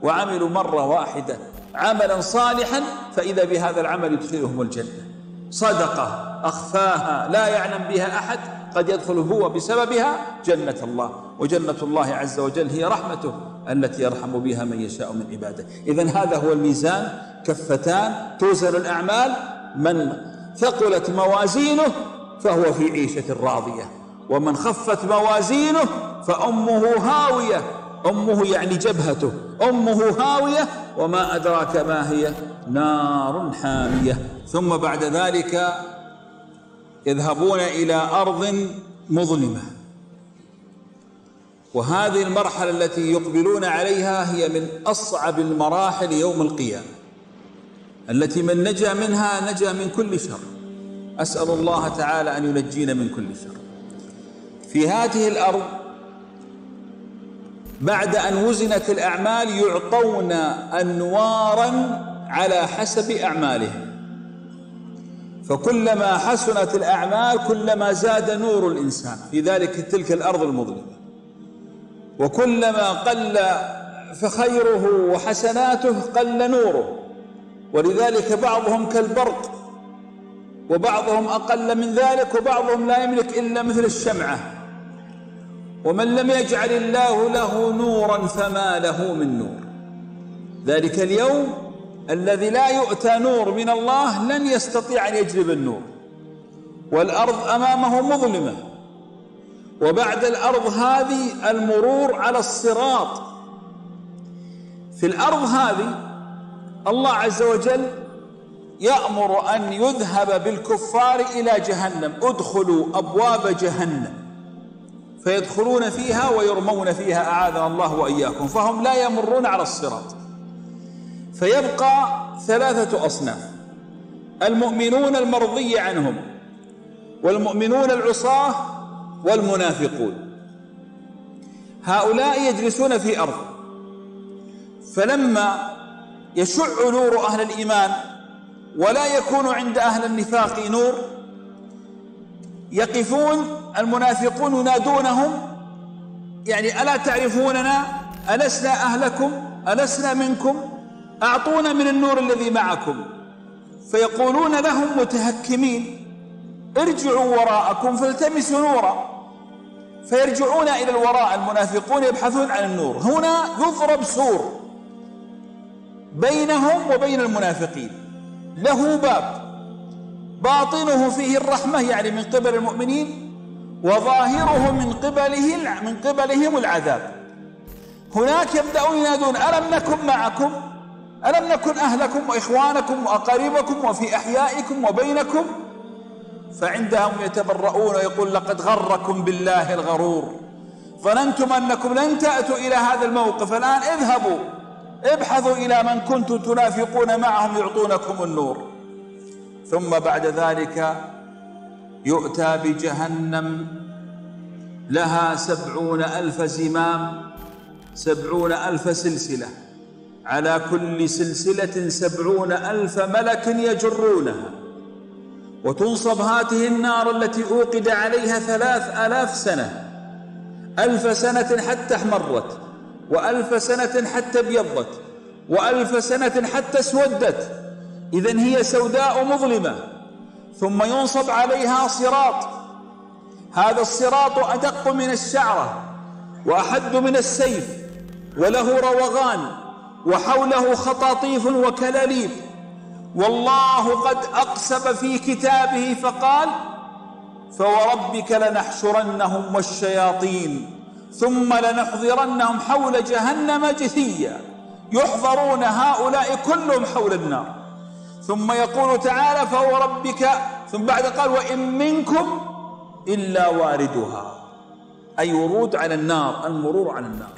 وعملوا مرة واحدة عملا صالحا فإذا بهذا العمل يدخلهم الجنة. صدقة أخفاها لا يعلم بها أحد قد يدخل هو بسببها جنة الله. وجنة الله عز وجل هي رحمته التي يرحم بها من يشاء من عباده. إذا هذا هو الميزان. كفتان توزن الأعمال من ثقلت موازينه فهو في عيشة راضية ومن خفت موازينه فأمه هاوية أمه يعني جبهته أمه هاوية وما أدراك ما هي؟ نار حامية. ثم بعد ذلك يذهبون إلى أرض مظلمة. وهذه المرحلة التي يقبلون عليها هي من أصعب المراحل يوم القيامة. التي من نجا منها نجا من كل شر. أسأل الله تعالى أن ينجينا من كل شر. في هذه الأرض بعد أن وزنت الأعمال يعطون أنوارا على حسب أعمالهم. فكلما حسنت الأعمال كلما زاد نور الإنسان. في ذلك تلك الأرض المظلمة. وكلما قل فخيره وحسناته قل نوره. ولذلك بعضهم كالبرق وبعضهم أقل من ذلك وبعضهم لا يملك إلا مثل الشمعة. ومن لم يجعل الله له نورا فما له من نور. ذلك اليوم الذي لا يؤتى نور من الله لن يستطيع أن يجلب النور. والأرض أمامه مظلمة. وبعد الأرض هذه المرور على الصراط. في الأرض هذه الله عز وجل يأمر أن يذهب بالكفار إلى جهنم. ادخلوا أبواب جهنم. فيدخلون فيها ويرمون فيها. أعاذنا الله وإياكم. فهم لا يمرون على الصراط. فيبقى ثلاثة أصناف. المؤمنون المرضي عنهم والمؤمنون العصاة والمنافقون. هؤلاء يجلسون في أرض. فلما يشع نور أهل الإيمان ولا يكون عند أهل النفاق نور. يقفون المنافقون ينادونهم يعني ألا تعرفوننا؟ ألسنا أهلكم؟ ألسنا منكم؟ أعطونا من النور الذي معكم. فيقولون لهم متهكمين ارجعوا وراءكم فالتمسوا نورا. فيرجعون إلى الوراء المنافقون يبحثون عن النور. هنا يضرب سور. بينهم وبين المنافقين. له باب. باطنه فيه الرحمة يعني من قبل المؤمنين وظاهره من قبله من قبلهم العذاب. هناك يبدأون ينادون ألم نكن معكم؟ ألم نكن أهلكم وإخوانكم وأقاربكم وفي أحيائكم وبينكم؟ فعندهم يتبرؤون ويقول لقد غركم بالله الغرور. ظننتم أنكم لن تأتوا إلى هذا الموقف. الآن اذهبوا. ابحثوا إلى من كنتم تنافقون معهم يعطونكم النور. ثم بعد ذلك يؤتى بجهنم لها سبعون ألف زمام سبعون ألف سلسلة. على كل سلسلة سبعون ألف ملك يجرونها. وتنصب هذه النار التي أوقد عليها ثلاث ألاف سنة. ألف سنة حتى احمرت. وألف سنة حتى أبيضت وألف سنة حتى أسودت. إذا هي سوداء مظلمة. ثم ينصب عليها صراط. هذا الصراط أدق من الشعرة وأحد من السيف وله روغان وحوله خطاطيف وكلاليب. والله قد أقسم في كتابه فقال فوربك لنحشرنهم والشياطين. ثم لنحضرنهم حول جهنم جثيا. يحضرون هؤلاء كلهم حول النار. ثم يقول تعالى فهو ربك ثم بعد قال وإن منكم إلا واردها. أي ورود على النار المرور على النار.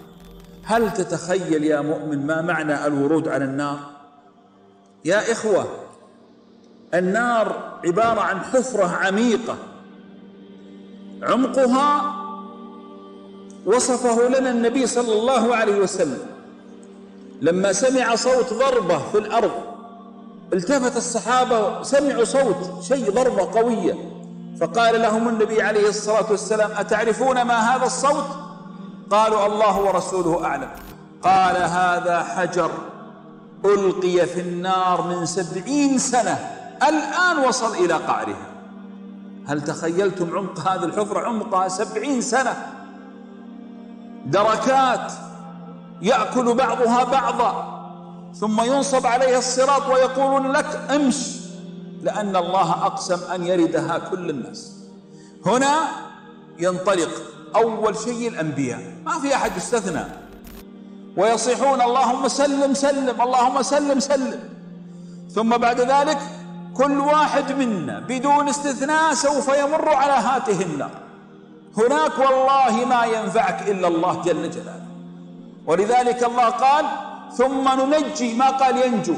هل تتخيل يا مؤمن ما معنى الورود على النار؟ يا إخوة النار عبارة عن حفرة عميقة. عمقها وصفه لنا النبي صلى الله عليه وسلم. لما سمع صوت ضربة في الأرض التفت الصحابة سمعوا صوت شيء ضربة قوية. فقال لهم النبي عليه الصلاة والسلام أتعرفون ما هذا الصوت؟ قالوا الله ورسوله أعلم. قال هذا حجر ألقي في النار من سبعين سنة الآن وصل إلى قعرها. هل تخيلتم عمق هذه الحفرة عمقها سبعين سنة؟ دركات يأكل بعضها بعضا ثم ينصب عليها الصراط ويقولون لك امش لأن الله أقسم أن يردها كل الناس. هنا ينطلق أول شيء الأنبياء. ما في أحد يستثنى. ويصيحون اللهم سلم سلم اللهم سلم سلم. ثم بعد ذلك كل واحد منا بدون استثناء سوف يمر على هاته النار هناك والله ما ينفعك إلا الله جل جلاله. ولذلك الله قال ثم ننجي ما قال ينجو.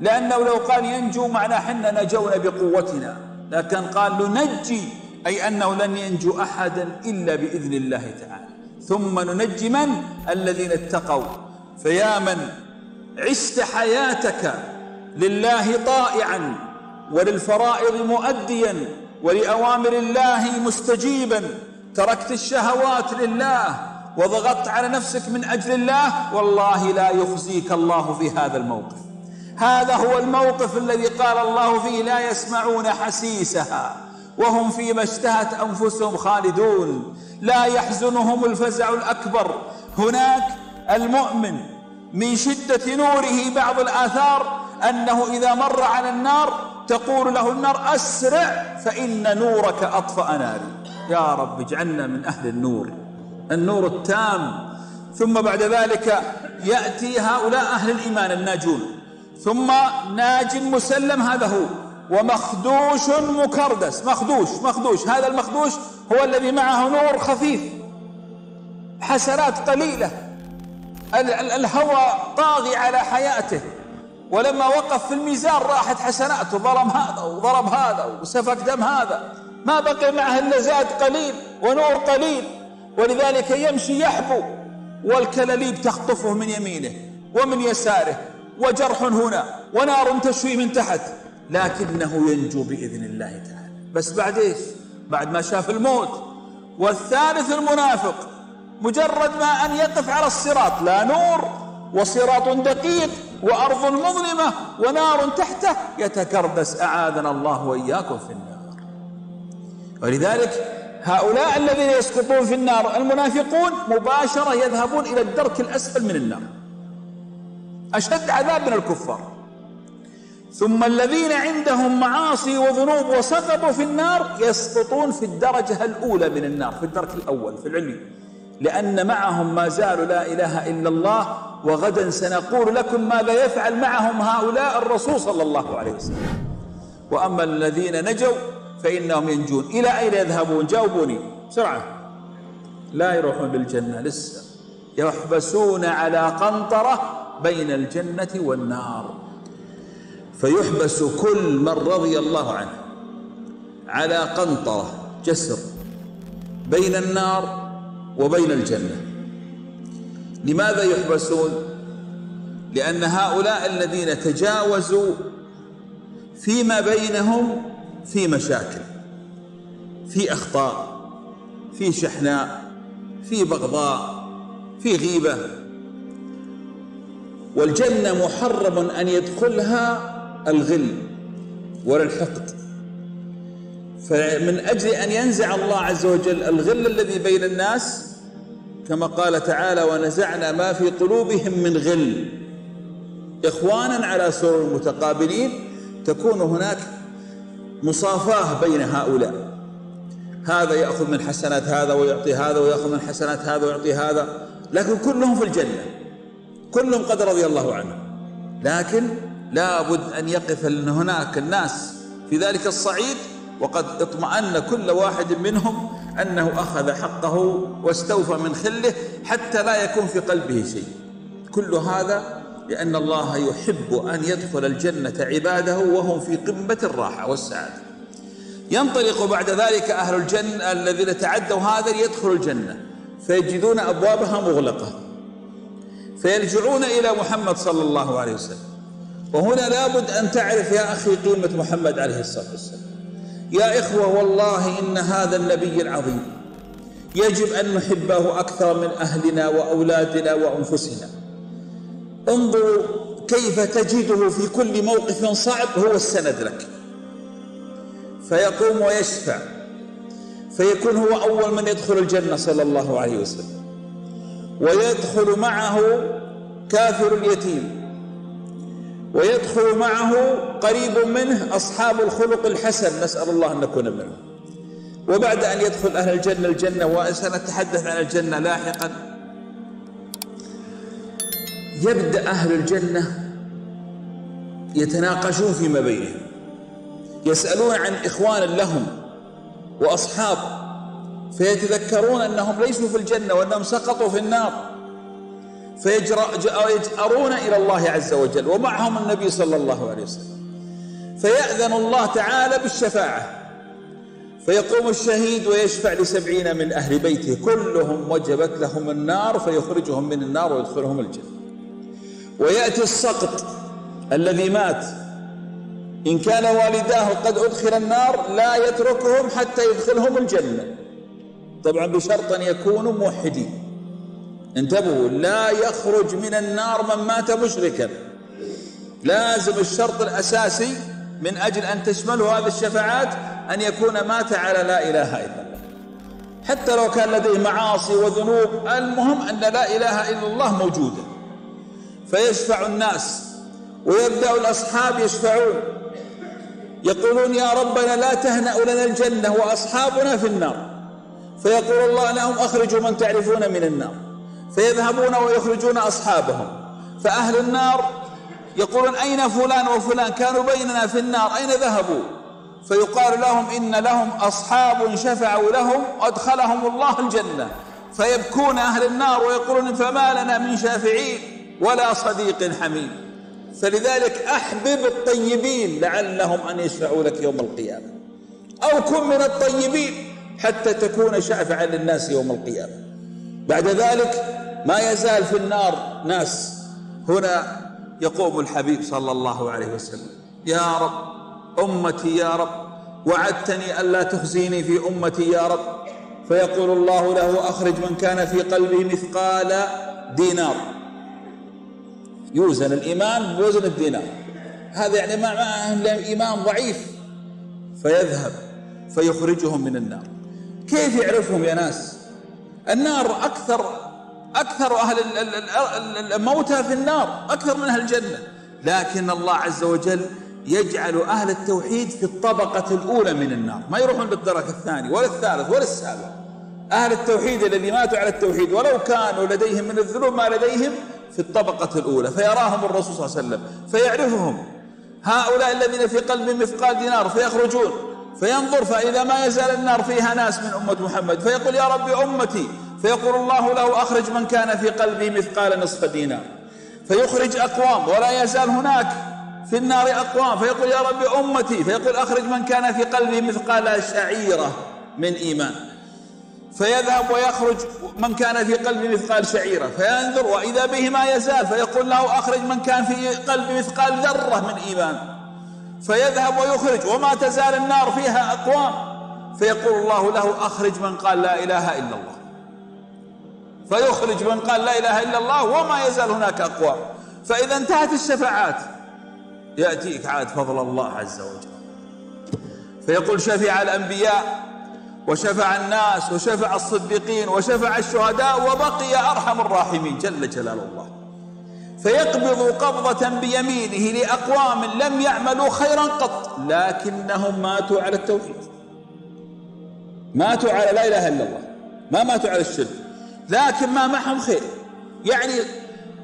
لأنه لو قال ينجو معناه حنا نجونا بقوتنا. لكن قال ننجي أي أنه لن ينجو أحدا إلا بإذن الله تعالى. ثم ننجي من؟ الذين اتقوا. فيا من؟ عشت حياتك لله طائعا وللفرائض مؤديا ولأوامر الله مستجيبا. تركت الشهوات لله وضغطت على نفسك من أجل الله والله لا يخزيك الله في هذا الموقف. هذا هو الموقف الذي قال الله فيه لا يسمعون حسيسها وهم فيما اشتهت أنفسهم خالدون. لا يحزنهم الفزع الأكبر. هناك المؤمن من شدة نوره بعض الآثار أنه إذا مر على النار تقول له النار أسرع فإن نورك أطفأ ناري. يا رب اجعلنا من أهل النور النور التام. ثم بعد ذلك يأتي هؤلاء أهل الإيمان الناجون. ثم ناج مسلم هذا هو ومخدوش مكردس. مخدوش مخدوش. هذا المخدوش هو الذي معه نور خفيف حسنات قليلة. الهوى طاغي على حياته. ولما وقف في الميزان راحت حسناته ظلم هذا وضرب هذا وسفك دم هذا. ما بقي معه إلا زاد قليل ونور قليل. ولذلك يمشي يحبو والكلاليب تخطفه من يمينه ومن يساره وجرح هنا ونار تشوي من تحت. لكنه ينجو بإذن الله تعالى. بس بعد إيش؟ بعد ما شاف الموت. والثالث المنافق مجرد ما أن يقف على الصراط لا نور وصراط دقيق وأرض مظلمة ونار تحته يتكردس أعاذنا الله وإياكم في النار. ولذلك هؤلاء الذين يسقطون في النار المنافقون مباشرة يذهبون إلى الدرك الأسفل من النار. أشد عذاب من الكفار. ثم الذين عندهم معاصي وذنوب وسقطوا في النار يسقطون في الدرجة الأولى من النار في الدرك الأول في العلي لأن معهم ما زالوا لا إله إلا الله وغدا سنقول لكم ماذا يفعل معهم هؤلاء الرسول صلى الله عليه وسلم. وأما الذين نجوا فإنهم ينجون. إلى أين يذهبون؟ جاوبوني. بسرعة. لا يروحون بالجنة لسه. يحبسون على قنطرة بين الجنة والنار. فيحبس كل من رضي الله عنه على قنطرة جسر بين النار وبين الجنة. لماذا يحبسون؟ لأن هؤلاء الذين تجاوزوا فيما بينهم في مشاكل في أخطاء في شحناء في بغضاء في غيبة. والجنة محرم أن يدخلها الغل ولا الحقد فمن أجل أن ينزع الله عز وجل الغل الذي بين الناس كما قال تعالى ونزعنا ما في قلوبهم من غل. إخوانا على سرر متقابلين تكون هناك مصافاة بين هؤلاء. هذا يأخذ من حسنات هذا ويعطي هذا ويأخذ من حسنات هذا ويعطي هذا. لكن كلهم في الجنة. كلهم قد رضي الله عنه. لكن لابد أن يقف هناك الناس في ذلك الصعيد وقد اطمأن كل واحد منهم أنه أخذ حقه واستوفى من خله حتى لا يكون في قلبه شيء. كل هذا لأن الله يحب أن يدخل الجنة عباده وهم في قمة الراحة والسعادة. ينطلق بعد ذلك أهل الجنة الذين تعدوا هذا ليدخلوا الجنة. فيجدون أبوابها مغلقة. فيرجعون إلى محمد صلى الله عليه وسلم. وهنا لابد أن تعرف يا أخي قيمة محمد عليه الصلاة والسلام. يا إخوة والله إن هذا النبي العظيم يجب أن نحبه أكثر من أهلنا وأولادنا وأنفسنا. انظروا كيف تجده في كل موقف صعب هو السند لك. فيقوم ويشفع فيكون هو أول من يدخل الجنة صلى الله عليه وسلم. ويدخل معه كافر اليتيم. ويدخل معه قريب منه أصحاب الخلق الحسن نسأل الله أن نكون منهم. وبعد أن يدخل أهل الجنة الجنة وسنتحدث عن الجنة لاحقا. يبدأ أهل الجنة يتناقشون فيما بينهم يسألون عن إخوان لهم وأصحاب فيتذكرون أنهم ليسوا في الجنة وأنهم سقطوا في النار فيجأرون إلى الله عز وجل ومعهم النبي صلى الله عليه وسلم. فيأذن الله تعالى بالشفاعة فيقوم الشهيد ويشفع لسبعين من أهل بيته كلهم وجبت لهم النار فيخرجهم من النار ويدخلهم الجنة. ويأتي السقط الذي مات. إن كان والداه قد أدخل النار لا يتركهم حتى يدخلهم الجنة. طبعا بشرط أن يكونوا موحدين. انتبهوا لا يخرج من النار من مات مشركا. لازم الشرط الأساسي من أجل أن تشمله هذه الشفاعات أن يكون مات على لا إله إلا الله. حتى لو كان لديه معاصي وذنوب المهم أن لا إله إلا الله موجودة. فيشفع الناس ويبدأ الأصحاب يشفعون. يقولون يا ربنا لا تهنأ لنا الجنة وأصحابنا في النار. فيقول الله لهم أخرجوا من تعرفون من النار. فيذهبون ويخرجون أصحابهم. فأهل النار يقولون أين فلان وفلان؟ كانوا بيننا في النار. أين ذهبوا؟ فيقال لهم إن لهم أصحاب شفعوا لهم وأدخلهم الله الجنة. فيبكون أهل النار ويقولون فما لنا من شافعين. ولا صديق حميم فلذلك أحبب الطيبين لعلهم أن يشفعوا لك يوم القيامة. أو كن من الطيبين حتى تكون شافعا للناس يوم القيامة. بعد ذلك ما يزال في النار ناس. هنا يقوم الحبيب صلى الله عليه وسلم. يا رب أمتي يا رب وعدتني ألا تخزيني في أمتي يا رب. فيقول الله له أخرج من كان في قلبه مثقال دينار. يوزن الإيمان بوزن الدينار. هذا يعني ما إيمان ضعيف. فيذهب فيخرجهم من النار. كيف يعرفهم يا ناس؟ النار أكثر أكثر أهل الموتى في النار أكثر من أهل الجنة. لكن الله عز وجل يجعل أهل التوحيد في الطبقة الأولى من النار. ما يروحون للدرك الثاني ولا الثالث ولا السابع. أهل التوحيد الذي ماتوا على التوحيد ولو كانوا لديهم من الذنوب ما لديهم في الطبقة الأولى فيراهم الرسول صلى الله عليه وسلم فيعرفهم. هؤلاء الذين في قلبهم مثقال دينار فيخرجون فينظر فإذا ما يزال النار فيها ناس من أمة محمد فيقول يا ربي أمتي فيقول الله له أخرج من كان في قلبه مثقال نصف دينار. فيخرج أقوام ولا يزال هناك في النار أقوام فيقول يا رب أمتي فيقول أخرج من كان في قلبه مثقال شعيرة من إيمان. فيذهب ويخرج من كان في قلبه مثقال شعيرة فينظر وإذا به ما يزال فيقول له أخرج من كان في قلبه مثقال ذرة من إيمان. فيذهب ويخرج وما تزال النار فيها أقوام فيقول الله له أخرج من قال لا إله إلا الله. فيخرج من قال لا إله إلا الله وما يزال هناك أقوام فإذا انتهت الشفاعات يأتيك عاد فضل الله عز وجل. فيقول شفع الأنبياء وشفع الناس وشفع الصديقين وشفع الشهداء وبقي أرحم الراحمين جل جلال الله. فيقبض قبضة بيمينه لأقوام لم يعملوا خيرا قط لكنهم ماتوا على التوحيد. ماتوا على لا إله إلا الله. ما ماتوا على الشرك. لكن ما معهم خير. يعني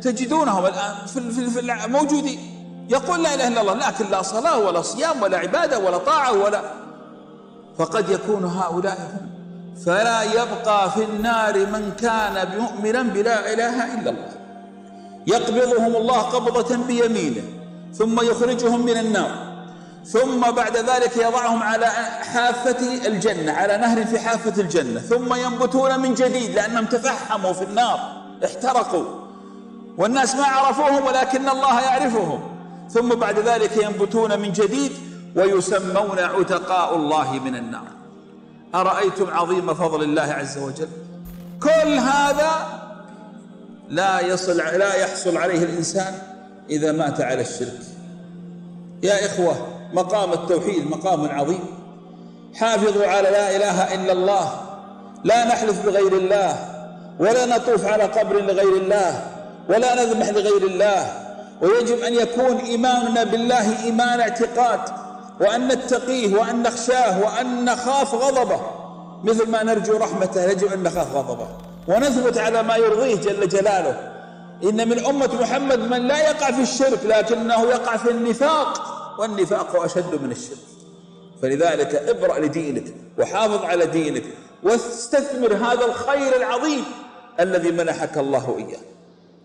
تجدونهم الآن في موجودين. يقول لا إله إلا الله لكن لا صلاة ولا صيام ولا عبادة ولا طاعة ولا فقد يكون هؤلاء هم. فلا يبقى في النار من كان مؤمنا بلا إله إلا الله. يقبضهم الله قبضة بيمينه ثم يخرجهم من النار. ثم بعد ذلك يضعهم على حافة الجنة على نهر في حافة الجنة. ثم ينبتون من جديد لأنهم تفحموا في النار احترقوا. والناس ما عرفوهم ولكن الله يعرفهم. ثم بعد ذلك ينبتون من جديد ويسمون عتقاء الله من النار. أرأيتم عظيم فضل الله عز وجل؟ كل هذا لا يصل لا يحصل عليه الإنسان إذا مات على الشرك. يا إخوة مقام التوحيد مقام عظيم. حافظوا على لا إله إلا الله. لا نحلف بغير الله ولا نطوف على قبر لغير الله ولا نذبح لغير الله. ويجب أن يكون إيماننا بالله إيمان اعتقاد. وأن نتقيه وأن نخشاه وأن نخاف غضبه. مثل ما نرجو رحمته يجب أن نخاف غضبه. ونثبت على ما يرضيه جل جلاله. إن من أمة محمد من لا يقع في الشرك لكنه يقع في النفاق. والنفاق أشد من الشرك. فلذلك ابرأ لدينك وحافظ على دينك واستثمر هذا الخير العظيم الذي منحك الله إياه.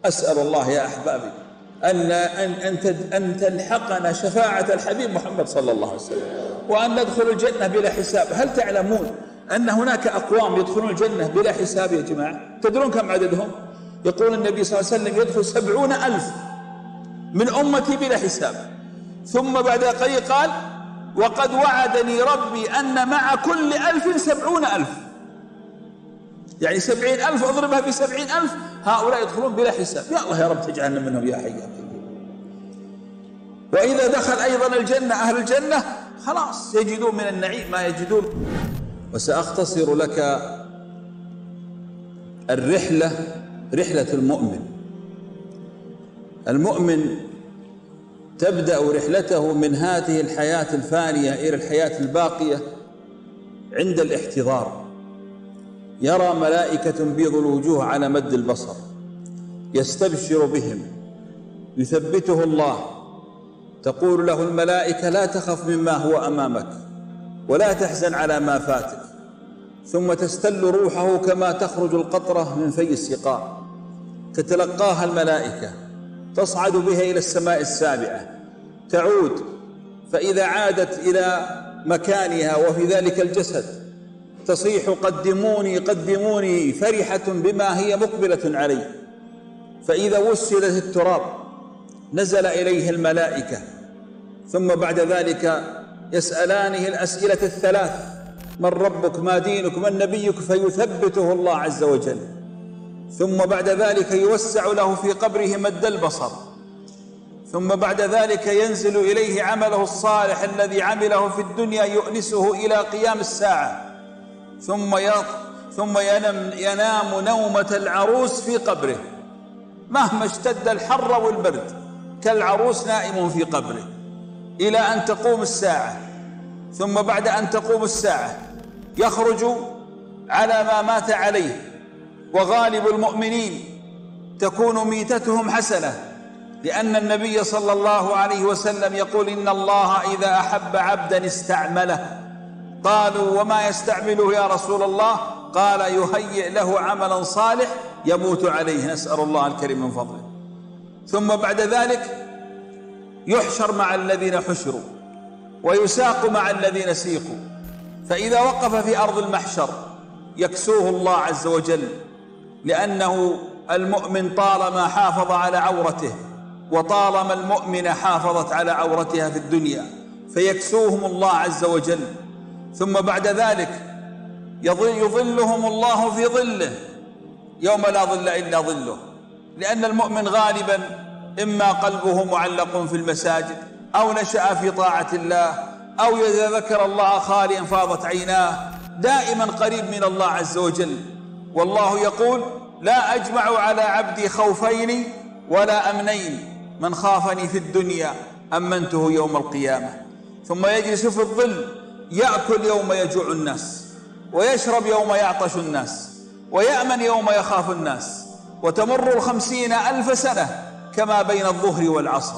أسأل الله يا أحبابي أن أن أن أن تلحقنا شفاعة الحبيب محمد صلى الله عليه وسلم. وأن ندخل الجنة بلا حساب. هل تعلمون أن هناك أقوام يدخلون الجنة بلا حساب يا جماعة؟ تدرون كم عددهم؟ يقول النبي صلى الله عليه وسلم يدخل سبعون ألف من أمتي بلا حساب. ثم بعد قليل قال وقد وعدني ربي أن مع كل ألف سبعون ألف. يعني سبعين ألف اضربها بسبعين ألف هؤلاء يدخلون بلا حساب. يا الله يا رب تجعلنا منهم يا حي يا وإذا دخل أيضا الجنة أهل الجنة خلاص يجدون من النعيم ما يجدون. وسأختصر لك الرحلة رحلة المؤمن. المؤمن تبدأ رحلته من هذه الحياة الفانية إلى الحياة الباقية عند الاحتضار. يرى ملائكة بيض الوجوه على مد البصر يستبشر بهم يثبته الله. تقول له الملائكة لا تخف مما هو أمامك ولا تحزن على ما فاتك. ثم تستل روحه كما تخرج القطرة من في السقاء. تتلقاها الملائكة تصعد بها إلى السماء السابعة. تعود فإذا عادت إلى مكانها وفي ذلك الجسد تصيح قدموني قدموني فرحة بما هي مقبلة عليه فإذا وسلت التراب نزل إليه الملائكة. ثم بعد ذلك يسألانه الأسئلة الثلاث من ربك؟ ما دينك؟ من نبيك؟ فيثبته الله عز وجل. ثم بعد ذلك يوسع له في قبره مد البصر. ثم بعد ذلك ينزل إليه عمله الصالح الذي عمله في الدنيا يؤنسه إلى قيام الساعة. ثم ثم ينام, ينام نومة العروس في قبره. مهما اشتد الحر والبرد كالعروس نائم في قبره. إلى أن تقوم الساعة. ثم بعد أن تقوم الساعة يخرج على ما مات عليه. وغالب المؤمنين تكون ميتتهم حسنة. لأن النبي صلى الله عليه وسلم يقول إن الله إذا أحب عبدا استعمله. قالوا وما يستعمله يا رسول الله؟ قال يهيئ له عملا صالح يموت عليه. نسأل الله الكريم من فضله. ثم بعد ذلك يحشر مع الذين حشروا ويساق مع الذين سيقوا. فإذا وقف في أرض المحشر يكسوه الله عز وجل لأنه المؤمن طالما حافظ على عورته وطالما المؤمنة حافظت على عورتها في الدنيا فيكسوهم الله عز وجل. ثم بعد ذلك يظلهم الله في ظله. يوم لا ظل إلا ظله. لأن المؤمن غالبا إما قلبه معلق في المساجد أو نشأ في طاعة الله أو إذا ذكر الله خاليا فاضت عيناه. دائما قريب من الله عز وجل. والله يقول لا أجمع على عبدي خوفين ولا أمنين. من خافني في الدنيا أمنته يوم القيامة. ثم يجلس في الظل يأكل يوم يجوع الناس ويشرب يوم يعطش الناس ويأمن يوم يخاف الناس وتمر الخمسين ألف سنة كما بين الظهر والعصر.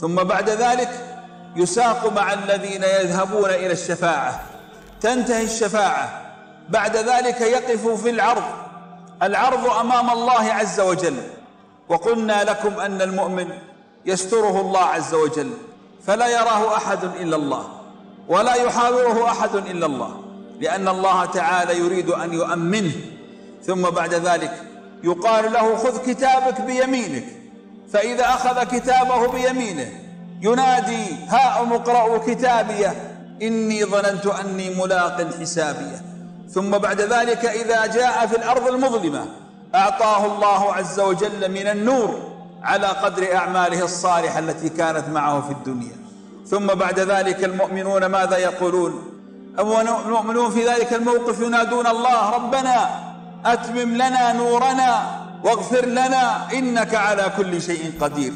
ثم بعد ذلك يساق مع الذين يذهبون إلى الشفاعة. تنتهي الشفاعة. بعد ذلك يقف في العرض. العرض أمام الله عز وجل. وقلنا لكم أن المؤمن يستره الله عز وجل فلا يراه أحد إلا الله. ولا يحاوره أحد إلا الله لأن الله تعالى يريد أن يؤمنه. ثم بعد ذلك يقال له خذ كتابك بيمينك فإذا أخذ كتابه بيمينه ينادي هاؤم اقرأوا كتابيه إني ظننت أني ملاق حسابيه. ثم بعد ذلك إذا جاء في الأرض المظلمة أعطاه الله عز وجل من النور على قدر أعماله الصالحة التي كانت معه في الدنيا. ثم بعد ذلك المؤمنون ماذا يقولون؟ المؤمنون في ذلك الموقف ينادون الله ربنا أتمم لنا نورنا واغفر لنا إنك على كل شيء قدير.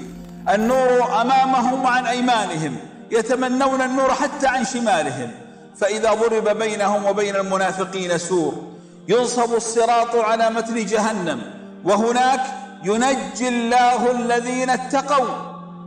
النور أمامهم وعن أيمانهم يتمنون النور حتى عن شمالهم. فإذا ضرب بينهم وبين المنافقين سور ينصب الصراط على متن جهنم. وهناك ينجي الله الذين اتقوا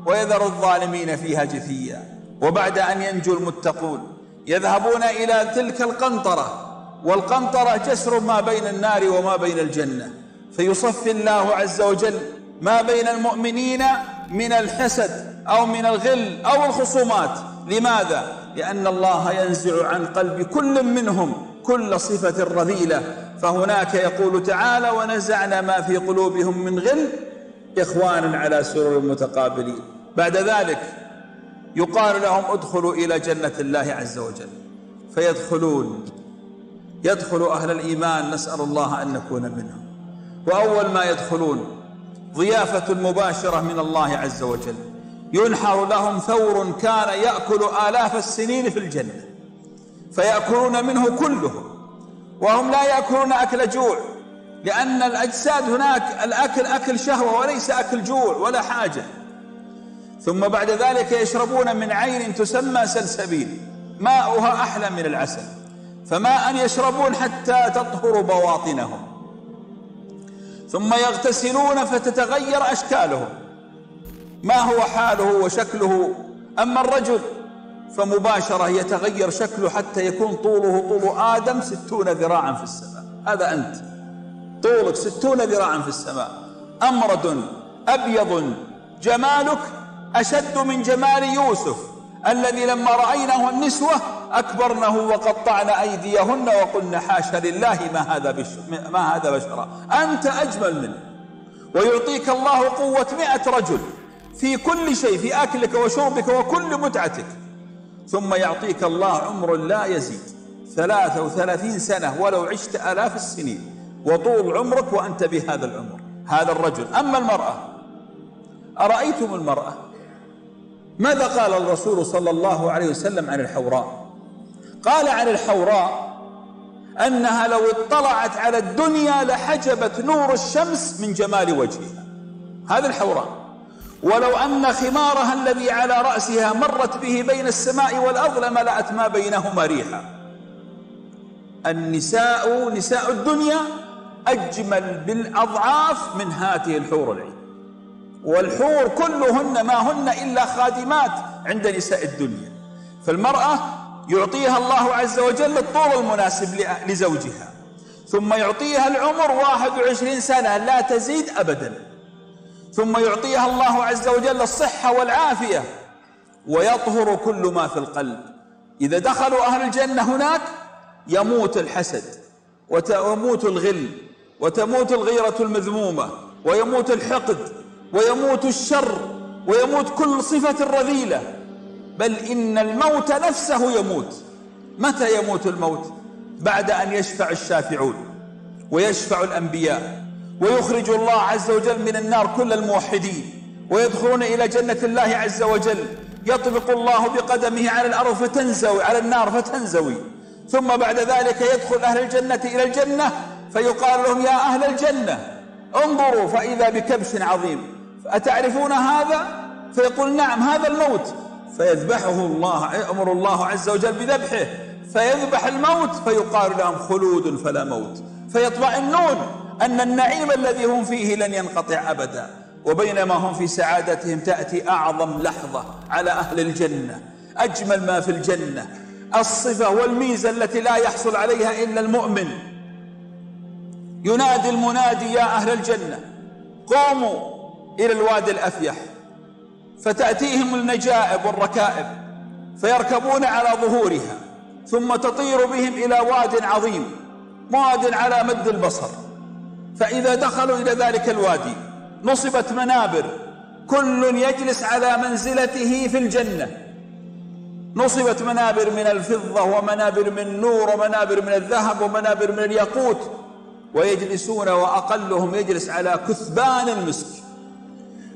ويذر الظالمين فيها جثيا. وبعد أن ينجو المتقون يذهبون إلى تلك القنطرة والقنطرة جسر ما بين النار وما بين الجنة. فيصفي الله عز وجل ما بين المؤمنين من الحسد أو من الغل أو الخصومات. لماذا؟ لأن الله ينزع عن قلب كل منهم كل صفة رذيلة. فهناك يقول تعالى ونزعنا ما في قلوبهم من غل إخوانا على سرر متقابلين. بعد ذلك يقال لهم ادخلوا إلى جنة الله عز وجل. فيدخلون. يدخل أهل الإيمان نسأل الله أن نكون منهم. وأول ما يدخلون ضيافة مباشرة من الله عز وجل. ينحر لهم ثور كان يأكل آلاف السنين في الجنة. فيأكلون منه كلهم. وهم لا يأكلون أكل جوع لأن الأجساد هناك الأكل أكل شهوة وليس أكل جوع ولا حاجة. ثم بعد ذلك يشربون من عين تسمى سلسبيل ماؤها أحلى من العسل فما أن يشربون حتى تطهر بواطنهم. ثم يغتسلون فتتغير أشكالهم. ما هو حاله وشكله؟ أما الرجل فمباشرة يتغير شكله حتى يكون طوله طول آدم ستون ذراعا في السماء. هذا أنت. طولك ستون ذراعا في السماء. أمرد أبيض جمالك أشد من جمال يوسف الذي لما رأيناه النسوة أكبرنه وقطعن أيديهن وقلن حاشا لله ما هذا بشر ما هذا بشرا. أنت أجمل منه. ويعطيك الله قوة مئة رجل في كل شيء في أكلك وشربك وكل متعتك. ثم يعطيك الله عمر لا يزيد. ثلاثة وثلاثين سنة ولو عشت آلاف السنين. وطول عمرك وأنت بهذا العمر هذا الرجل. أما المرأة أرأيتم المرأة؟ ماذا قال الرسول صلى الله عليه وسلم عن الحوراء؟ قال عن الحوراء أنها لو اطلعت على الدنيا لحجبت نور الشمس من جمال وجهها. هذه الحوراء. ولو أن خمارها الذي على رأسها مرت به بين السماء والأرض لملأت ما بينهما ريحا. النساء نساء الدنيا أجمل بالأضعاف من هاته الحور العين. والحور كلهن ما هن إلا خادمات عند نساء الدنيا. فالمرأة يعطيها الله عز وجل الطول المناسب لزوجها. ثم يعطيها العمر واحد وعشرين سنة لا تزيد أبدا. ثم يعطيها الله عز وجل الصحة والعافية. ويطهر كل ما في القلب. إذا دخلوا أهل الجنة هناك يموت الحسد وتموت الغل وتموت الغيرة المذمومة ويموت الحقد ويموت الشر ويموت كل صفة رذيلة. بل إن الموت نفسه يموت. متى يموت الموت؟ بعد أن يشفع الشافعون ويشفع الأنبياء ويخرج الله عز وجل من النار كل الموحدين ويدخلون إلى جنة الله عز وجل. يطبق الله بقدمه على الأرض فتنزوي على النار فتنزوي. ثم بعد ذلك يدخل أهل الجنة إلى الجنة فيقال لهم يا أهل الجنة انظروا فإذا بكبش عظيم. أتعرفون هذا؟ فيقول نعم هذا الموت. فيذبحه الله أمر الله عز وجل بذبحه. فيذبح الموت فيقال لهم خلود فلا موت. فيطمئنون أن النعيم الذي هم فيه لن ينقطع أبدا. وبينما هم في سعادتهم تأتي أعظم لحظة على أهل الجنة أجمل ما في الجنة. الصفة والميزة التي لا يحصل عليها إلا المؤمن. ينادي المنادي يا أهل الجنة قوموا إلى الوادي الأفيح. فتأتيهم النجائب والركائب فيركبون على ظهورها ثم تطير بهم إلى واد عظيم واد على مد البصر. فإذا دخلوا إلى ذلك الوادي نصبت منابر كل يجلس على منزلته في الجنة. نصبت منابر من الفضة ومنابر من النور ومنابر من الذهب ومنابر من الياقوت. ويجلسون وأقلهم يجلس على كثبان المسك.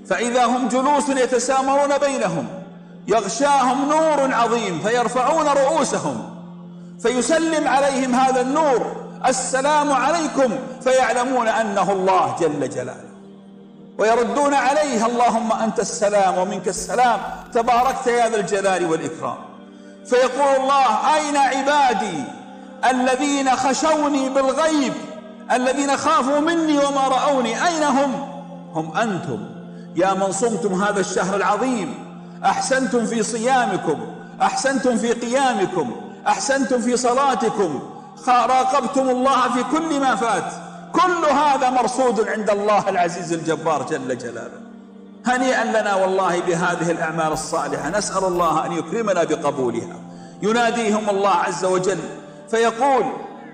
فإذا هم جلوس يتسامرون بينهم يغشاهم نور عظيم فيرفعون رؤوسهم فيسلم عليهم هذا النور السلام عليكم فيعلمون أنه الله جل جلاله. ويردون عليه اللهم أنت السلام ومنك السلام تباركت يا ذا الجلال والإكرام. فيقول الله أين عبادي الذين خشوني بالغيب الذين خافوا مني وما رأوني أين هم؟ هم أنتم. يا من صمتم هذا الشهر العظيم أحسنتم في صيامكم أحسنتم في قيامكم أحسنتم في صلاتكم راقبتم الله في كل ما فات. كل هذا مرصود عند الله العزيز الجبار جل جلاله. هنيئا لنا والله بهذه الأعمال الصالحة. نسأل الله أن يكرمنا بقبولها. يناديهم الله عز وجل فيقول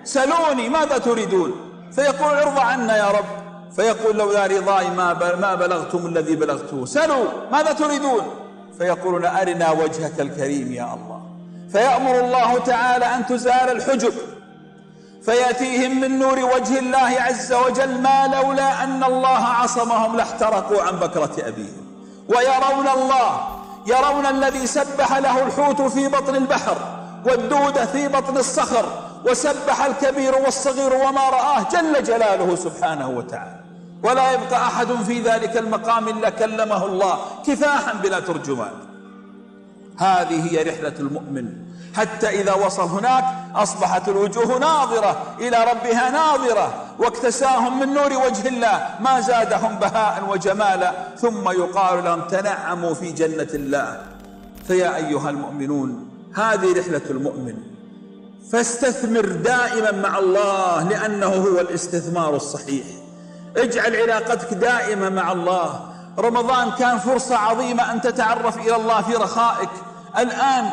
سلوني ماذا تريدون؟ فيقول ارضى عنا يا رب. فيقول لولا رضاي ما ما بلغتم الذي بلغته سلوا ماذا تريدون؟ فيقولون أرنا وجهك الكريم يا الله. فيأمر الله تعالى أن تزال الحجب. فيأتيهم من نور وجه الله عز وجل ما لولا أن الله عصمهم لاحترقوا عن بكرة أبيهم. ويرون الله يرون الذي سبح له الحوت في بطن البحر والدودة في بطن الصخر وسبح الكبير والصغير وما رآه جل جلاله سبحانه وتعالى. ولا يبقى أحد في ذلك المقام إلا كلمه الله كفاحا بلا ترجمان. هذه هي رحلة المؤمن. حتى إذا وصل هناك أصبحت الوجوه ناظرة إلى ربها ناظرة واكتساهم من نور وجه الله. ما زادهم بهاء وجمالا ثم يقال لهم تنعموا في جنة الله. فيا أيها المؤمنون هذه رحلة المؤمن. فاستثمر دائما مع الله لأنه هو الاستثمار الصحيح. اجعل علاقتك دائمة مع الله. رمضان كان فرصة عظيمة أن تتعرف إلى الله في رخائك. الآن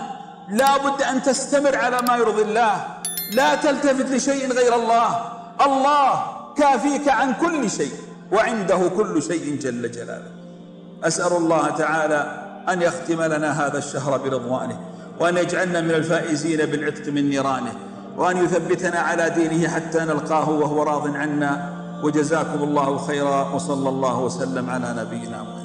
لا بد أن تستمر على ما يرضي الله. لا تلتفت لشيء غير الله. الله كافيك عن كل شيء وعنده كل شيء جل جلاله. أسأل الله تعالى أن يختم لنا هذا الشهر برضوانه وأن يجعلنا من الفائزين بالعتق من نيرانه وأن يثبتنا على دينه حتى نلقاه وهو راض عنا. وجزاكم الله خيرا وصلى الله وسلم على نبينا محمد.